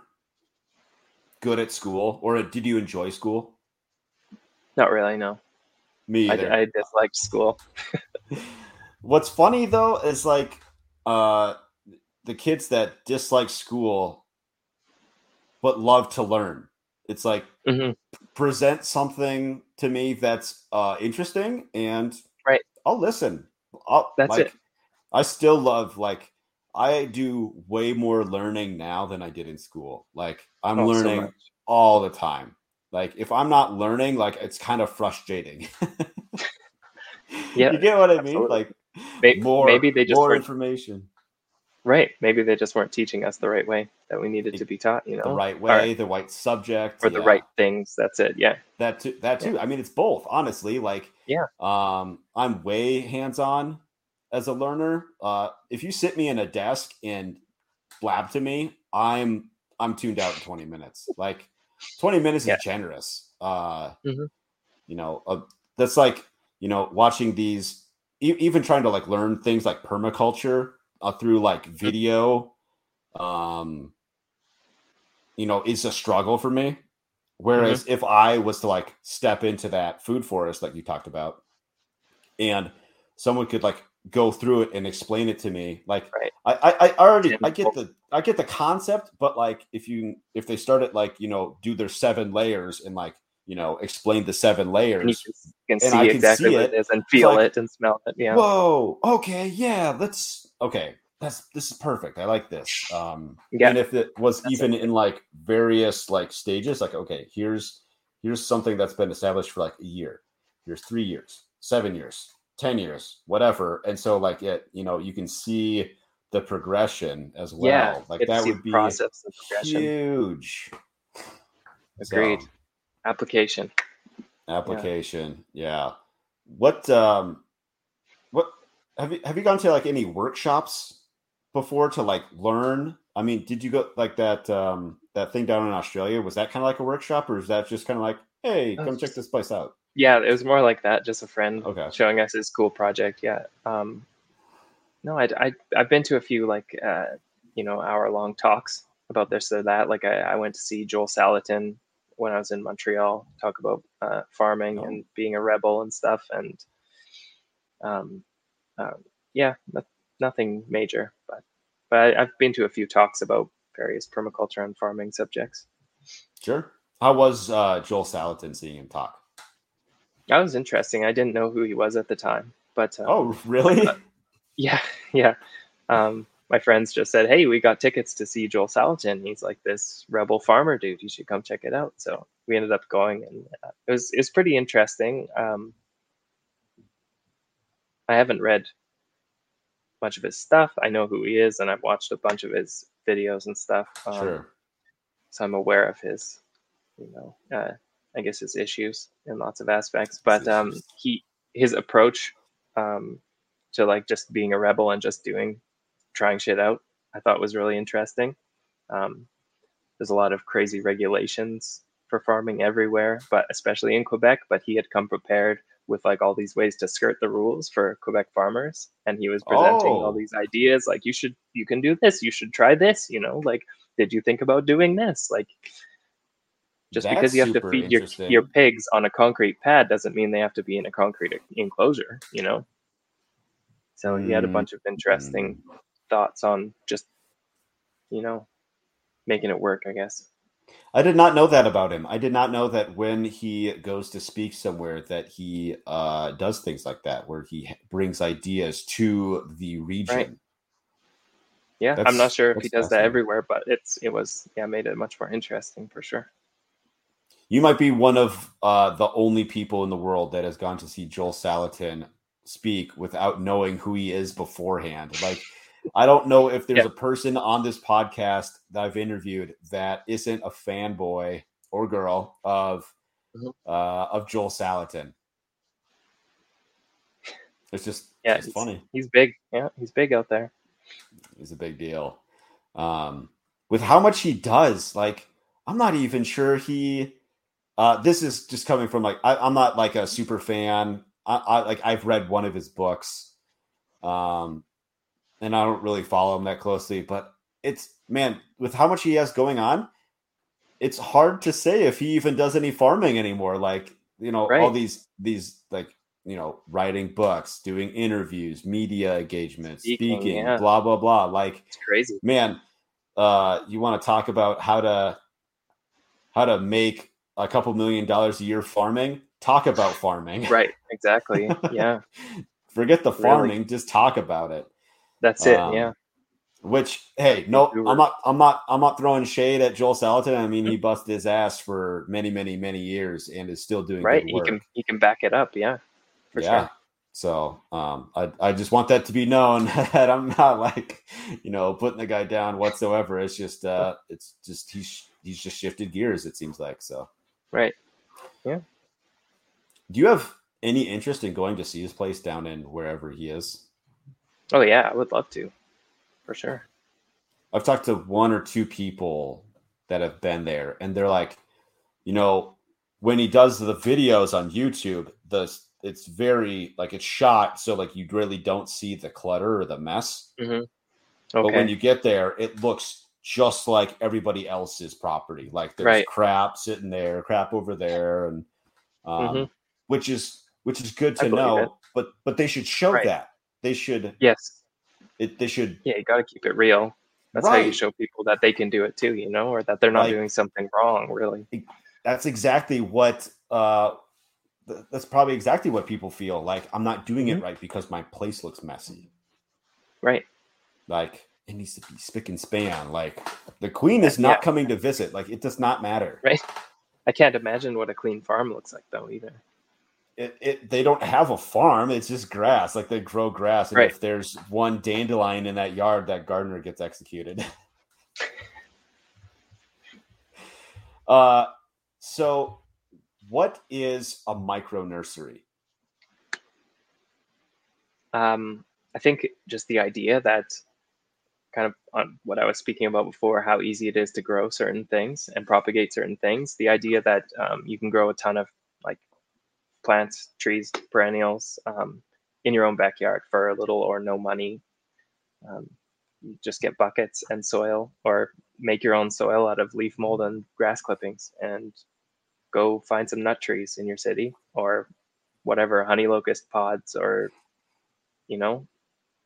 good at school, or did you enjoy school? Not really. No. Me either. I, I disliked school. What's funny though is like uh, the kids that dislike school but love to learn. It's like mm-hmm. present something to me that's uh, interesting, and I'll listen. I'll, that's like, it. I still love like I do way more learning now than I did in school. Like I'm oh, learning so all the time. Like if I'm not learning, like it's kind of frustrating. yeah, you get what I mean? Like maybe, more, maybe they just more information. Right. Maybe they just weren't teaching us the right way that we needed to be taught, you know. The right way, the right subject. Or the right things. That's it. Yeah. That too that too. I mean it's both, honestly. Like Yeah. um I'm way hands-on as a learner. Uh if you sit me in a desk and blab to me, I'm I'm tuned out in 20 minutes. Like 20 minutes Yeah. is generous. Uh Mhm. you know, uh, that's like, you know, watching these e- even trying to like learn things like permaculture uh, through like video um you know is a struggle for me whereas if i was to like step into that food forest like you talked about and someone could like go through it and explain it to me like Right. I, I i already i get the i get the concept but like if you if they start started like you know do their seven layers and like you know explain the seven And layers can, you can And see can exactly see what it. it is and feel like, it and smell it. Yeah. whoa okay yeah let's okay that's this is perfect i like this um Yeah. and if it was That's even in like various like stages like okay here's here's something that's been established for like a year here's three years seven years ten years whatever and so like it you know you can see the progression as well yeah. like that would be process of progression. huge Agreed. So, Application. application yeah what um what have you have you gone to like any workshops before to like learn i mean did you go like that um that thing down in australia was that kind of like a workshop or is that just kind of like hey come check this place out Yeah, it was more like that. Just a friend Okay. showing us his cool project. Yeah. Um, no, I, I I've been to a few like uh, you know hour long talks about this or that. Like I, I went to see Joel Salatin when I was in Montreal talk about uh, farming Oh. and being a rebel and stuff. And um, uh, yeah, no, nothing major, but but I, I've been to a few talks about various permaculture and farming subjects. sure how was uh joel salatin seeing him talk That was interesting. I didn't know who he was at the time, but uh, oh really Yeah, yeah. Um, my friends just said, "Hey, we got tickets to see Joel Salatin. He's like this rebel farmer dude. You should come check it out." So we ended up going, and uh, it was it was pretty interesting. Um, I haven't read much of his stuff. I know who he is, and I've watched a bunch of his videos and stuff. Um, sure So I'm aware of his, you know, uh, I guess his issues in lots of aspects. But um, he his approach um, to like just being a rebel and just doing trying shit out, I thought was really interesting. Um, there's a lot of crazy regulations for farming everywhere, but especially in Quebec. But he had come prepared with like all these ways to skirt the rules for Quebec farmers, and he was presenting Oh. all these ideas like you should you can do this, you should try this, you know, like did you think about doing this? Like just That's because you have to feed your your pigs on a concrete pad doesn't mean they have to be in a concrete enclosure, you know. So he had a Mm, bunch of interesting thoughts on just you know making it work, I guess. I did not know that about him. I did not know that when he goes to speak somewhere that he uh, does things like that, where he brings ideas to the region. Yeah, I'm not sure if he does that everywhere, but it's it was yeah made it much more interesting for sure. You might be one of uh, the only people in the world that has gone to see Joel Salatin speak without knowing who he is beforehand. Like, I don't know if there's Yeah. a person on this podcast that I've interviewed that isn't a fanboy or girl of Mhm. uh, of Joel Salatin. It's just Yeah, it's it's- funny. He's big. Yeah, he's big out there. He's a big deal. Um, with how much he does, like I'm not even sure he. Uh, this is just coming from like I, I'm not like a super fan. I, I like I've read one of his books, um, and I don't really follow him that closely. But it's man, with how much he has going on, it's hard to say if he even does any farming anymore. Like you know all these these like you know writing books, doing interviews, media engagements, Speaking, speaking, yeah. blah blah blah. Like It's crazy. man, uh, you want to talk about how to how to make a couple million dollars a year farming? Talk about farming. Right. Exactly. Yeah. Forget the Really. farming, just talk about it. That's it. Um, yeah. Which, hey, no, I'm not, I'm not, I'm not throwing shade at Joel Salatin. I mean, he busted his ass for many, many, many years and is still doing Right. He can he can back it up. Yeah. For yeah, sure. So um, I I just want that to be known that I'm not like you know putting the guy down whatsoever. It's just uh, it's just he's he's just shifted gears. It seems like so. Right. Yeah. Do you have any interest in going to see his place down in wherever he is? Oh yeah, I would love to, for sure. I've talked to one or two people that have been there, and they're like, you know, when he does the videos on YouTube, the it's very like it's shot so like you really don't see the clutter or the mess. Mm-hmm. Okay. But when you get there, it looks just like everybody else's property. Like there's Right. crap sitting there, crap over there, and um, Mhm. which is which is good to know. it. But but they should show Right. that. They should yes, it, they should yeah, you got to keep it real. That's how you show people that they can do it too, you know, or that they're not Like- doing something wrong. Really. that's exactly what uh th- that's probably exactly what people feel like i'm not doing Mm-hmm. it right because my place looks messy Right. like it needs to be spick and span like the queen is not Yeah. coming to visit like it does not matter Right. I can't imagine what a clean farm looks like though either. It, it they don't have a farm it's just grass like they grow grass and Right. if there's one dandelion in that yard that gardener gets executed uh so what is a micro nursery Um, I think just the idea that kind of on what I was speaking about before, how easy it is to grow certain things and propagate certain things. The idea that um, you can grow a ton of plants, trees, perennials um, in your own backyard for a little or no money. Um, you just get buckets and soil, or make your own soil out of leaf mold and grass clippings, and go find some nut trees in your city or whatever honey locust pods or you know,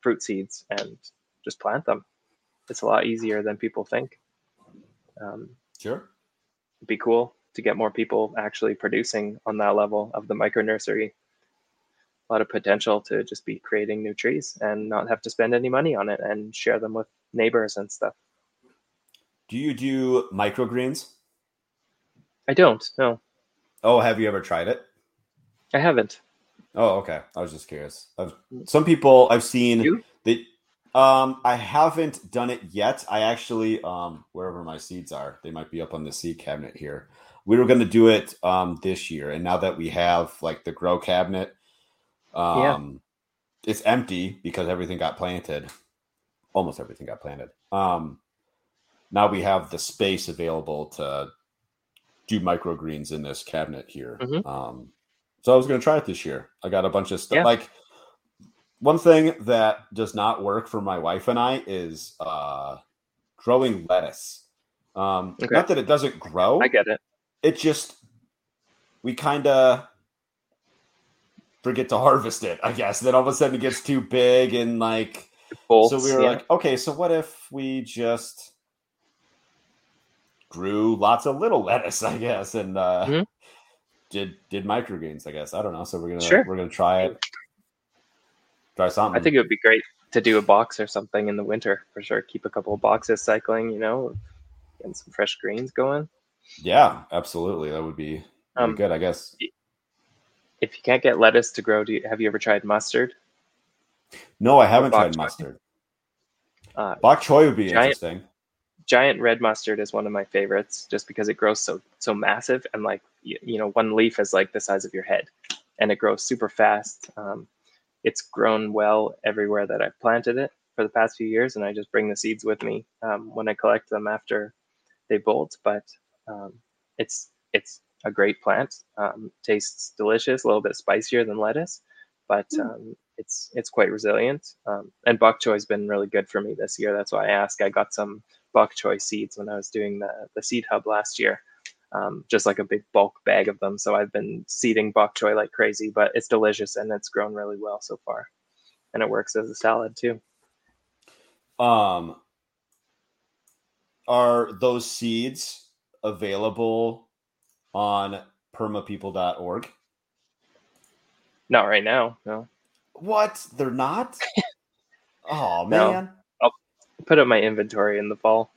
fruit seeds and just plant them. It's a lot easier than people think. Um, sure it'd be cool to get more people actually producing on that level of the micro nursery. A lot of potential to just be creating new trees and not have to spend any money on it and share them with neighbors and stuff. do you do microgreens I don't. No, oh have you ever tried it I haven't. Oh, okay. I was just curious. I've, some people I've seen You? that um I haven't done it yet. I actually um wherever my seeds are, they might be up on the seed cabinet here. We were going to do it um this year and now that we have like the grow cabinet um Yeah. it's empty because everything got planted. Almost everything got planted. Um now we have the space available to do microgreens in this cabinet here. Mhm. Um so I was going to try it this year. I got a bunch of stuff. Yeah. Like one thing that does not work for my wife and I is uh, growing lettuce. Um, Okay. Not that it doesn't grow. I get it. It just we kind of forget to harvest it. I guess. Then all of a sudden it gets too big and like. Bolts, so we were yeah. like, okay, so what if we just grew lots of little lettuce? I guess and. uh Mhm. Did did microgreens, I guess. I don't know. So we're gonna Sure. we're gonna try it. Try something. I think it would be great to do a box or something in the winter for sure. Keep a couple of boxes cycling, you know, getting some fresh greens going. Yeah, absolutely. That would be, Um, good, I guess. If you can't get lettuce to grow, do you, have you ever tried mustard? No, I haven't tried choy. mustard. Uh, Bok choy would be Giant- interesting. giant red mustard is one of my favorites just because it grows so so massive and like you, you know one leaf is like the size of your head and it grows super fast um, it's grown well everywhere that i've planted it for the past few years and i just bring the seeds with me um, when i collect them after they bolt but um, it's it's a great plant um, tastes delicious a little bit spicier than lettuce but um, it's it's quite resilient um, and bok choy has been really good for me this year that's why i asked i got some bok choy seeds when I was doing the, the seed hub last year. Um, just like a big bulk bag of them. So I've been seeding bok choy like crazy, but it's delicious and it's grown really well so far. And it works as a salad too. Um, are those seeds available on permapeople.org? Not right now, no. What? They're not? oh, man. No. man. Put up my inventory in the fall.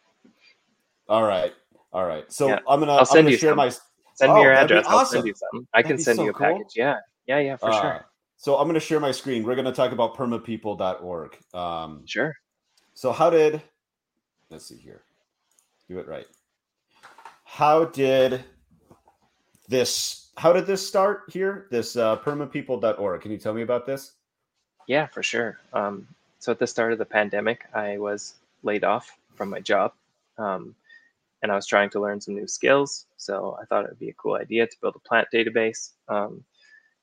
All right. All right. So Yeah. I'm gonna I'll send you share some. my Send Oh, me your address. I'll awesome. send you some. I That'd can send so you a cool. package. Yeah. Yeah, yeah, for uh, sure. So I'm going to share my screen. We're going to talk about permapeople.org. Um, sure. So how did let's see here. Do it right. How did this how did this start here? This uh, permapeople.org. Can you tell me about this? Yeah, for sure. Um, so at the start of the pandemic, I was laid off from my job. Um, and I was trying to learn some new skills. So I thought it would be a cool idea to build a plant database. Um,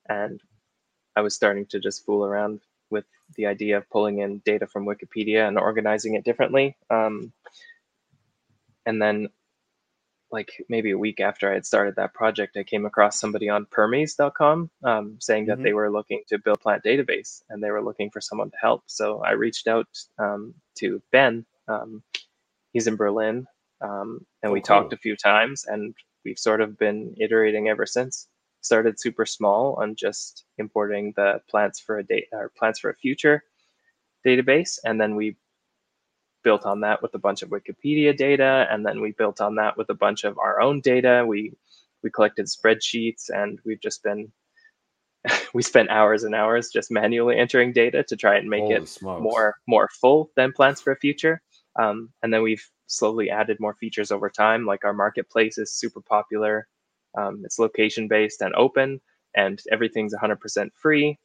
and I was starting to just fool around with the idea of pulling in data from Wikipedia and organizing it differently. Um, and then, like maybe a week after I had started that project, I came across somebody on Permies.com um, saying that mm-hmm. they were looking to build plant database and they were looking for someone to help. So I reached out um, to Ben. Um, he's in Berlin, um, and oh, we cool. talked a few times, and we've sort of been iterating ever since started super small on just importing the plants for a date or plants for a future database. And then we built on that with a bunch of Wikipedia data. And then we built on that with a bunch of our own data. We we collected spreadsheets and we've just been we spent hours and hours just manually entering data to try and make Holy it smokes. more more full than plants for a future. Um, and then we've slowly added more features over time. Like our marketplace is super popular. Um, it's location based and open, and everything's 100% free.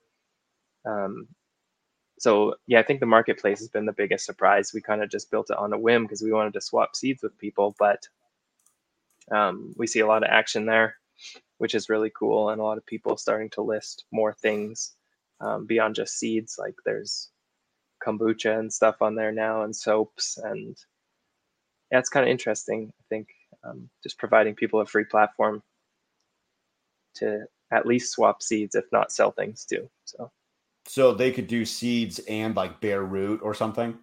Um, so yeah, I think the marketplace has been the biggest surprise. We kind of just built it on a whim because we wanted to swap seeds with people, but um, we see a lot of action there, which is really cool, and a lot of people starting to list more things um, beyond just seeds. Like there's kombucha and stuff on there now, and soaps, and yeah, it's kind of interesting. I think um, just providing people a free platform to at least swap seeds, if not sell things too. So, so they could do seeds and like bare root or something.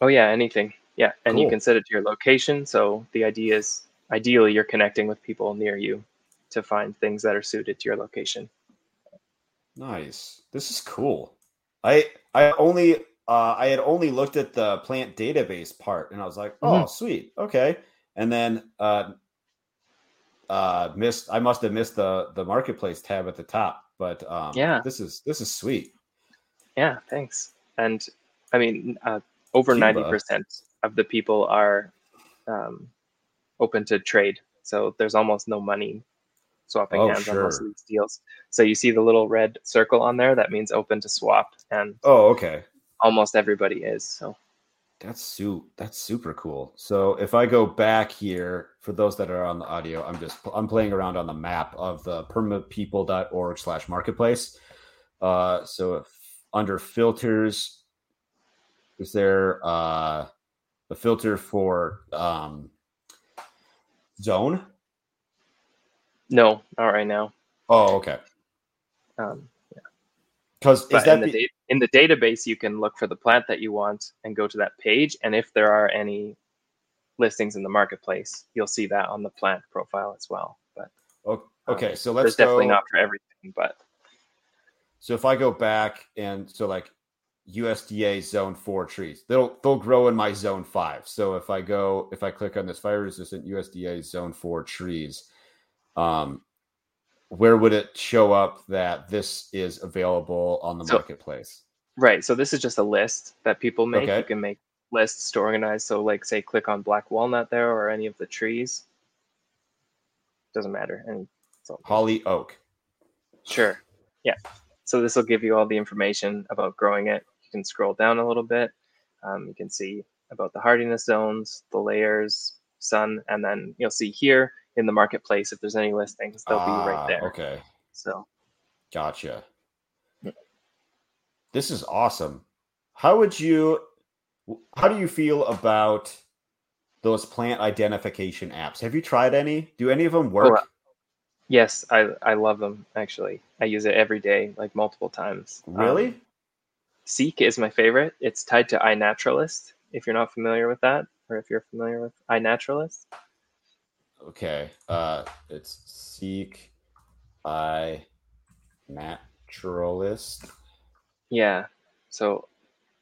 Oh yeah, anything. Yeah, and cool. you can set it to your location. So the idea is, ideally, you're connecting with people near you to find things that are suited to your location. Nice. This is cool. I I only uh, I had only looked at the plant database part, and I was like, "Oh, mm-hmm. sweet, okay." And then uh, uh missed i must have missed the the marketplace tab at the top but um yeah this is this is sweet yeah thanks. And i mean uh, over 90% of the people are um, open to trade. So there's almost no money swapping oh, hands sure. on most of these deals. So you see the little red circle on there? That means open to swap and oh okay. almost everybody is so. That's su- that's super cool. So if I go back here for those that are on the audio, I'm just I'm playing around on the map of the permapeople.org slash marketplace. Uh, so if under filters, is there uh, a filter for um, zone? No, not right now. Oh, okay. Um, yeah. Because is that the, the in the database, you can look for the plant that you want and go to that page. And if there are any listings in the marketplace, you'll see that on the plant profile as well. But okay, um, so let's go, definitely not for everything, but so if I go back and so like USDA zone four trees, they'll they'll grow in my zone five. So if I go if I click on this fire resistant USDA zone four trees, um, where would it show up that this is available on the so, marketplace? Right. So this is just a list that people make. Okay. You can make lists to organize. So like say click on black walnut there or any of the trees. Doesn't matter. And so holly oak. Sure. Yeah. So this will give you all the information about growing it. You can scroll down a little bit. Um, you can see about the hardiness zones, the layers, sun, and then you'll see here in the marketplace if there's any listings they'll ah, be right ah, there. okay. So gotcha. This is awesome. How would you how do you feel about those plant identification apps? Have you tried any? Do any of them work yes i i love them actually i use it every day like multiple times really um, seek is my favorite it's tied to iNaturalist if you're not familiar with that or if you're familiar with iNaturalist Okay. Uh, it's Seek I Naturalist. Yeah. So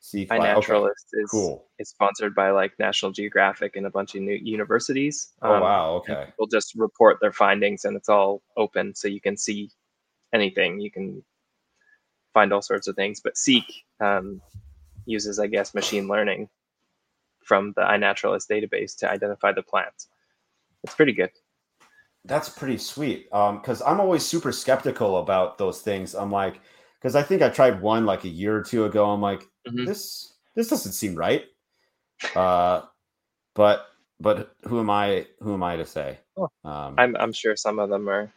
Seek iNaturalist okay. is cool. It's sponsored by like National Geographic and a bunch of new universities. Oh um, wow! Okay. People just report their findings, and it's all open, so you can see anything. You can find all sorts of things. But Seek um, uses, I guess, machine learning from the iNaturalist database to identify the plants. It's pretty good. That's pretty sweet. Because um, I'm always super skeptical about those things. I'm like, because I think I tried one like a year or two ago. I'm like, mm-hmm. this this doesn't seem right. Uh, but but who am I? Who am I to say? Oh, um, I'm I'm sure some of them are.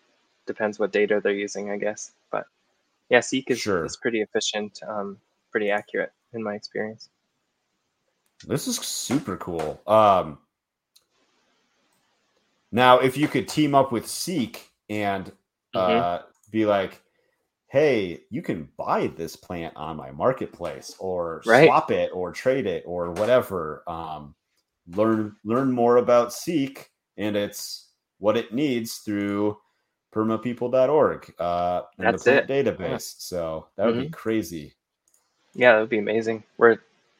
Depends what data they're using, I guess. But yeah, Seek is sure. is pretty efficient, um, pretty accurate in my experience. This is super cool. Um, now, if you could team up with Seek and mm-hmm. uh, be like, hey, you can buy this plant on my marketplace or right. swap it or trade it or whatever. Um, learn learn more about Seek and it's what it needs through permapeople.org uh, and That's the it. database. Yeah. So that would mm-hmm. be crazy. Yeah, that would be amazing. We're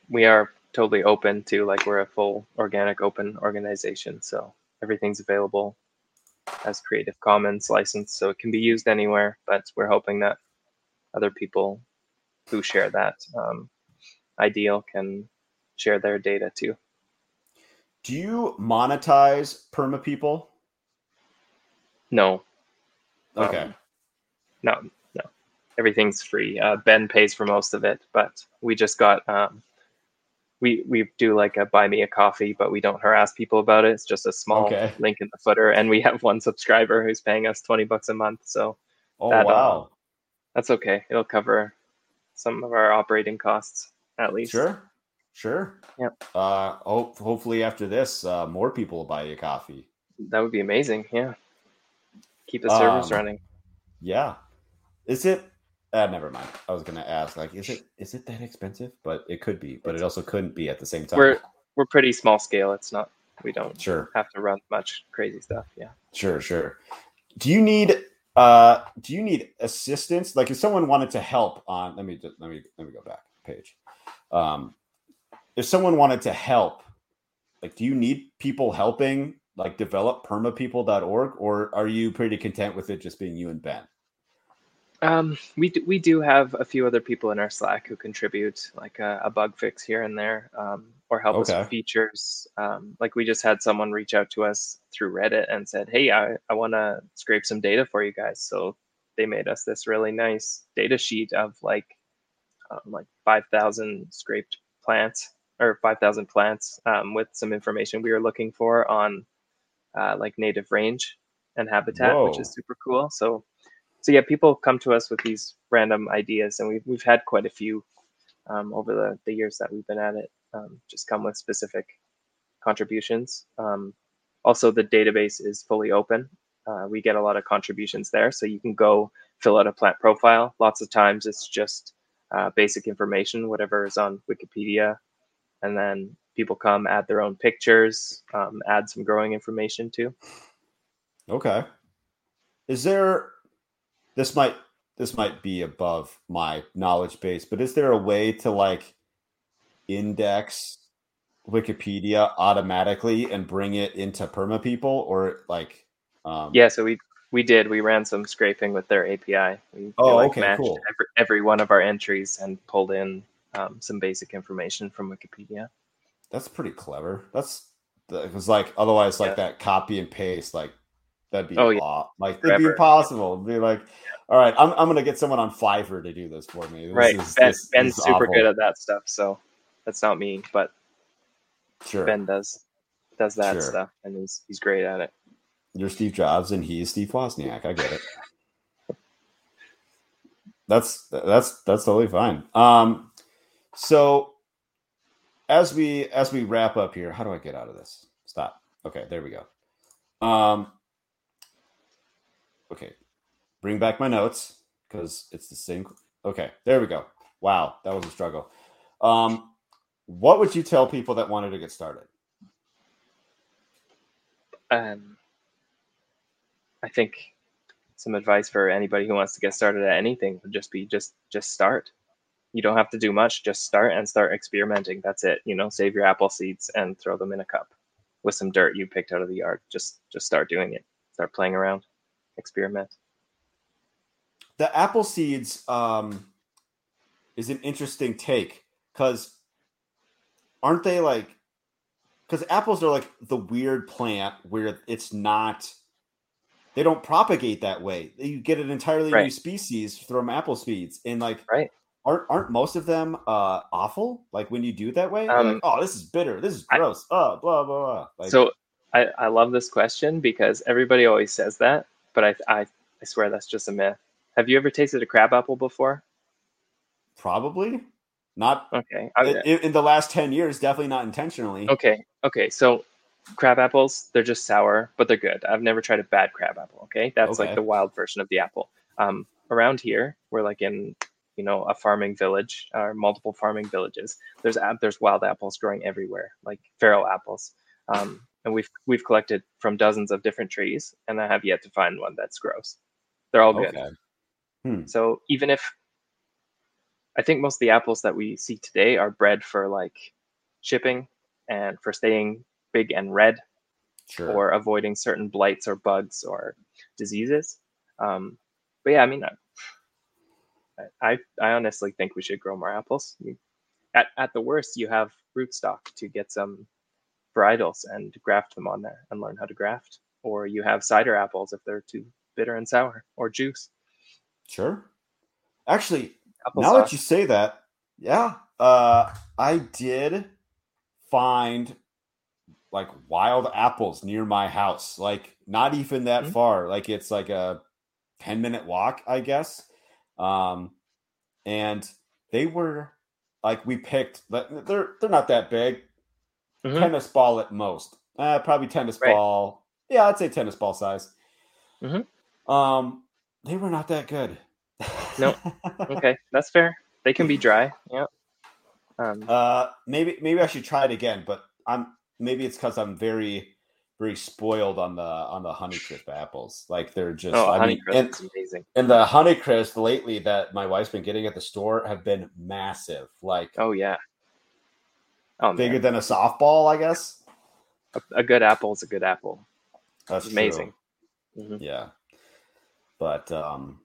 we are totally open to like we're a full organic open organization, so everything's available as Creative Commons license, so it can be used anywhere. But we're hoping that other people who share that um, ideal can share their data too. Do you monetize perma people? No. Okay. Um, no, no. Everything's free. Uh, ben pays for most of it, but we just got um, we we do like a buy me a coffee, but we don't harass people about it. It's just a small okay. link in the footer, and we have one subscriber who's paying us twenty bucks a month. So, oh that, wow, um, that's okay. It'll cover some of our operating costs at least. Sure, sure. Yep. Uh, hope hopefully after this, uh, more people will buy you coffee. That would be amazing. Yeah, keep the servers um, running. Yeah, is it uh, never mind. I was gonna ask, like, is it is it that expensive? But it could be, but it also couldn't be at the same time. We're we're pretty small scale. It's not. We don't sure have to run much crazy stuff. Yeah. Sure, sure. Do you need uh do you need assistance? Like, if someone wanted to help on, let me just let me let me go back page. Um, if someone wanted to help, like, do you need people helping? Like develop permapeople.org or are you pretty content with it just being you and Ben? Um, we do, we do have a few other people in our Slack who contribute, like a, a bug fix here and there, um, or help okay. us with features. Um, like we just had someone reach out to us through Reddit and said, "Hey, I, I want to scrape some data for you guys." So they made us this really nice data sheet of like um, like five thousand scraped plants or five thousand plants um, with some information we were looking for on uh, like native range and habitat, Whoa. which is super cool. So so yeah, people come to us with these random ideas, and we've we've had quite a few um, over the, the years that we've been at it. Um, just come with specific contributions. Um, also, the database is fully open. Uh, we get a lot of contributions there, so you can go fill out a plant profile. Lots of times, it's just uh, basic information, whatever is on Wikipedia, and then people come add their own pictures, um, add some growing information too. Okay. Is there this might this might be above my knowledge base, but is there a way to like index Wikipedia automatically and bring it into Perma People or like? Um... Yeah, so we we did. We ran some scraping with their API. We, oh, like okay, matched cool. Every, every one of our entries and pulled in um, some basic information from Wikipedia. That's pretty clever. That's because like otherwise, like yeah. that copy and paste, like That'd be oh, yeah. like it'd be impossible. It'd be like, all right, I'm I'm gonna get someone on Fiverr to do this for me. This right, is, ben, this, Ben's this super awful. good at that stuff. So that's not me, but sure. Ben does does that sure. stuff, and he's he's great at it. You're Steve Jobs, and he's Steve Wozniak. I get it. that's that's that's totally fine. Um, so as we as we wrap up here, how do I get out of this? Stop. Okay, there we go. Um, Okay, bring back my notes because it's the same. Okay, there we go. Wow, that was a struggle. Um, what would you tell people that wanted to get started? Um, I think some advice for anybody who wants to get started at anything would just be just just start. You don't have to do much. Just start and start experimenting. That's it. You know, save your apple seeds and throw them in a cup with some dirt you picked out of the yard. Just just start doing it. Start playing around experiment. The apple seeds, um, is an interesting take because aren't they like because apples are like the weird plant where it's not they don't propagate that way. You get an entirely Right. new species from apple seeds, and like Right. aren't aren't most of them uh awful? Like when you do it that way, Um, like, oh, this is bitter. This is I- gross. oh, blah blah blah. Like, so I, I love this question because everybody always says that, but I, I I swear that's just a myth. Have you ever tasted a crab apple before? probably not Okay. In, in the last ten years. Definitely not intentionally. Okay. Okay. So crab apples, they're just sour, but they're good. I've never tried a bad crab apple. Okay. That's Okay. like the wild version of the apple. Um, around here, we're like in, you know, a farming village or multiple farming villages. There's there's wild apples growing everywhere, like feral apples. Um, and we've we've collected from dozens of different trees, and I have yet to find one that's gross. They're all good. Okay. So even if I think most of the apples that we see today are bred for like shipping and for staying big and red Sure. or avoiding certain blights or bugs or diseases. Um, but yeah, I mean, I, I I honestly think we should grow more apples. At at the worst, you have rootstock to get some varietals and graft them on there and learn how to graft. Or you have cider apples if they're too bitter and sour, or juice. Sure. Actually, now that you say that, yeah, uh, I did find like wild apples near my house. Like not even that Mhm. far. Like it's like a ten minute walk, I guess. Um, and they were like we picked. but They're they're not that big. Mhm. Tennis ball at most. Uh, probably tennis Right. ball. Yeah, I'd say tennis ball size. Mhm. Um, they were not that good. Nope. okay, that's fair. They can be dry. Yeah. Um, Uh, maybe maybe I should try it again, but I'm maybe it's because I'm very very spoiled on the on the Honeycrisp apples. Like they're just oh, I mean, and, amazing. and the Honeycrisp lately that my wife's been getting at the store have been massive, like Oh yeah. Oh bigger man, than a softball, I guess. a, a good apple is a good apple. That's It's amazing. Mhm. Yeah, but um,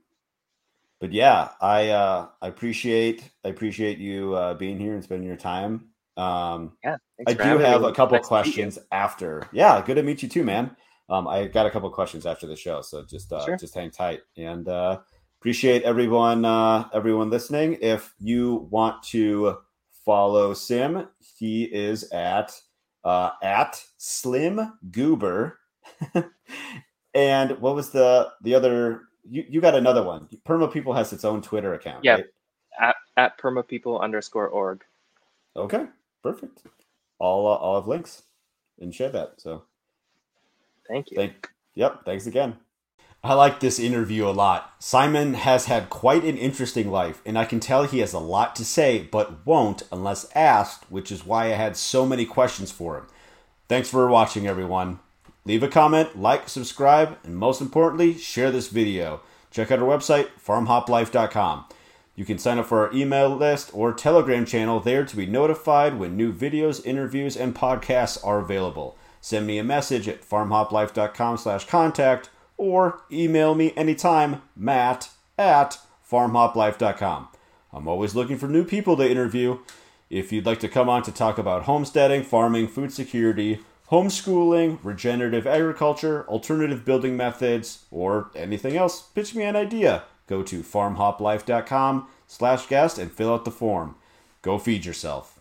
but yeah, I uh, I appreciate I appreciate you uh, being here and spending your time. Um, Yeah. I do have me. a couple Nice to meet you. questions after. Yeah, good to meet you too, man. Um, I got a couple questions after the show, so just uh, Sure. just hang tight and uh, appreciate everyone uh, everyone listening. If you want to follow Sim, he is at uh, at Slim Goober. and what was the the other? You you got another one. Perma People has its own Twitter account. Yeah. right? At, at permapeople underscore org. Okay. Perfect. I'll uh, I'll have links and share that. So Thank you. Thank, yep. Thanks again. I like this interview a lot. Simon has had quite an interesting life, and I can tell he has a lot to say, but won't unless asked, which is why I had so many questions for him. Thanks for watching, everyone. Leave a comment, like, subscribe, and most importantly, share this video. Check out our website, farmhoplife.com. You can sign up for our email list or Telegram channel there to be notified when new videos, interviews, and podcasts are available. Send me a message at farmhoplife.com slash contact or email me anytime, matt at farmhoplife.com. I'm always looking for new people to interview. If you'd like to come on to talk about homesteading, farming, food security, homeschooling, regenerative agriculture, alternative building methods, or anything else, pitch me an idea. Go to farmhoplife.com slash guest and fill out the form. Go feed yourself.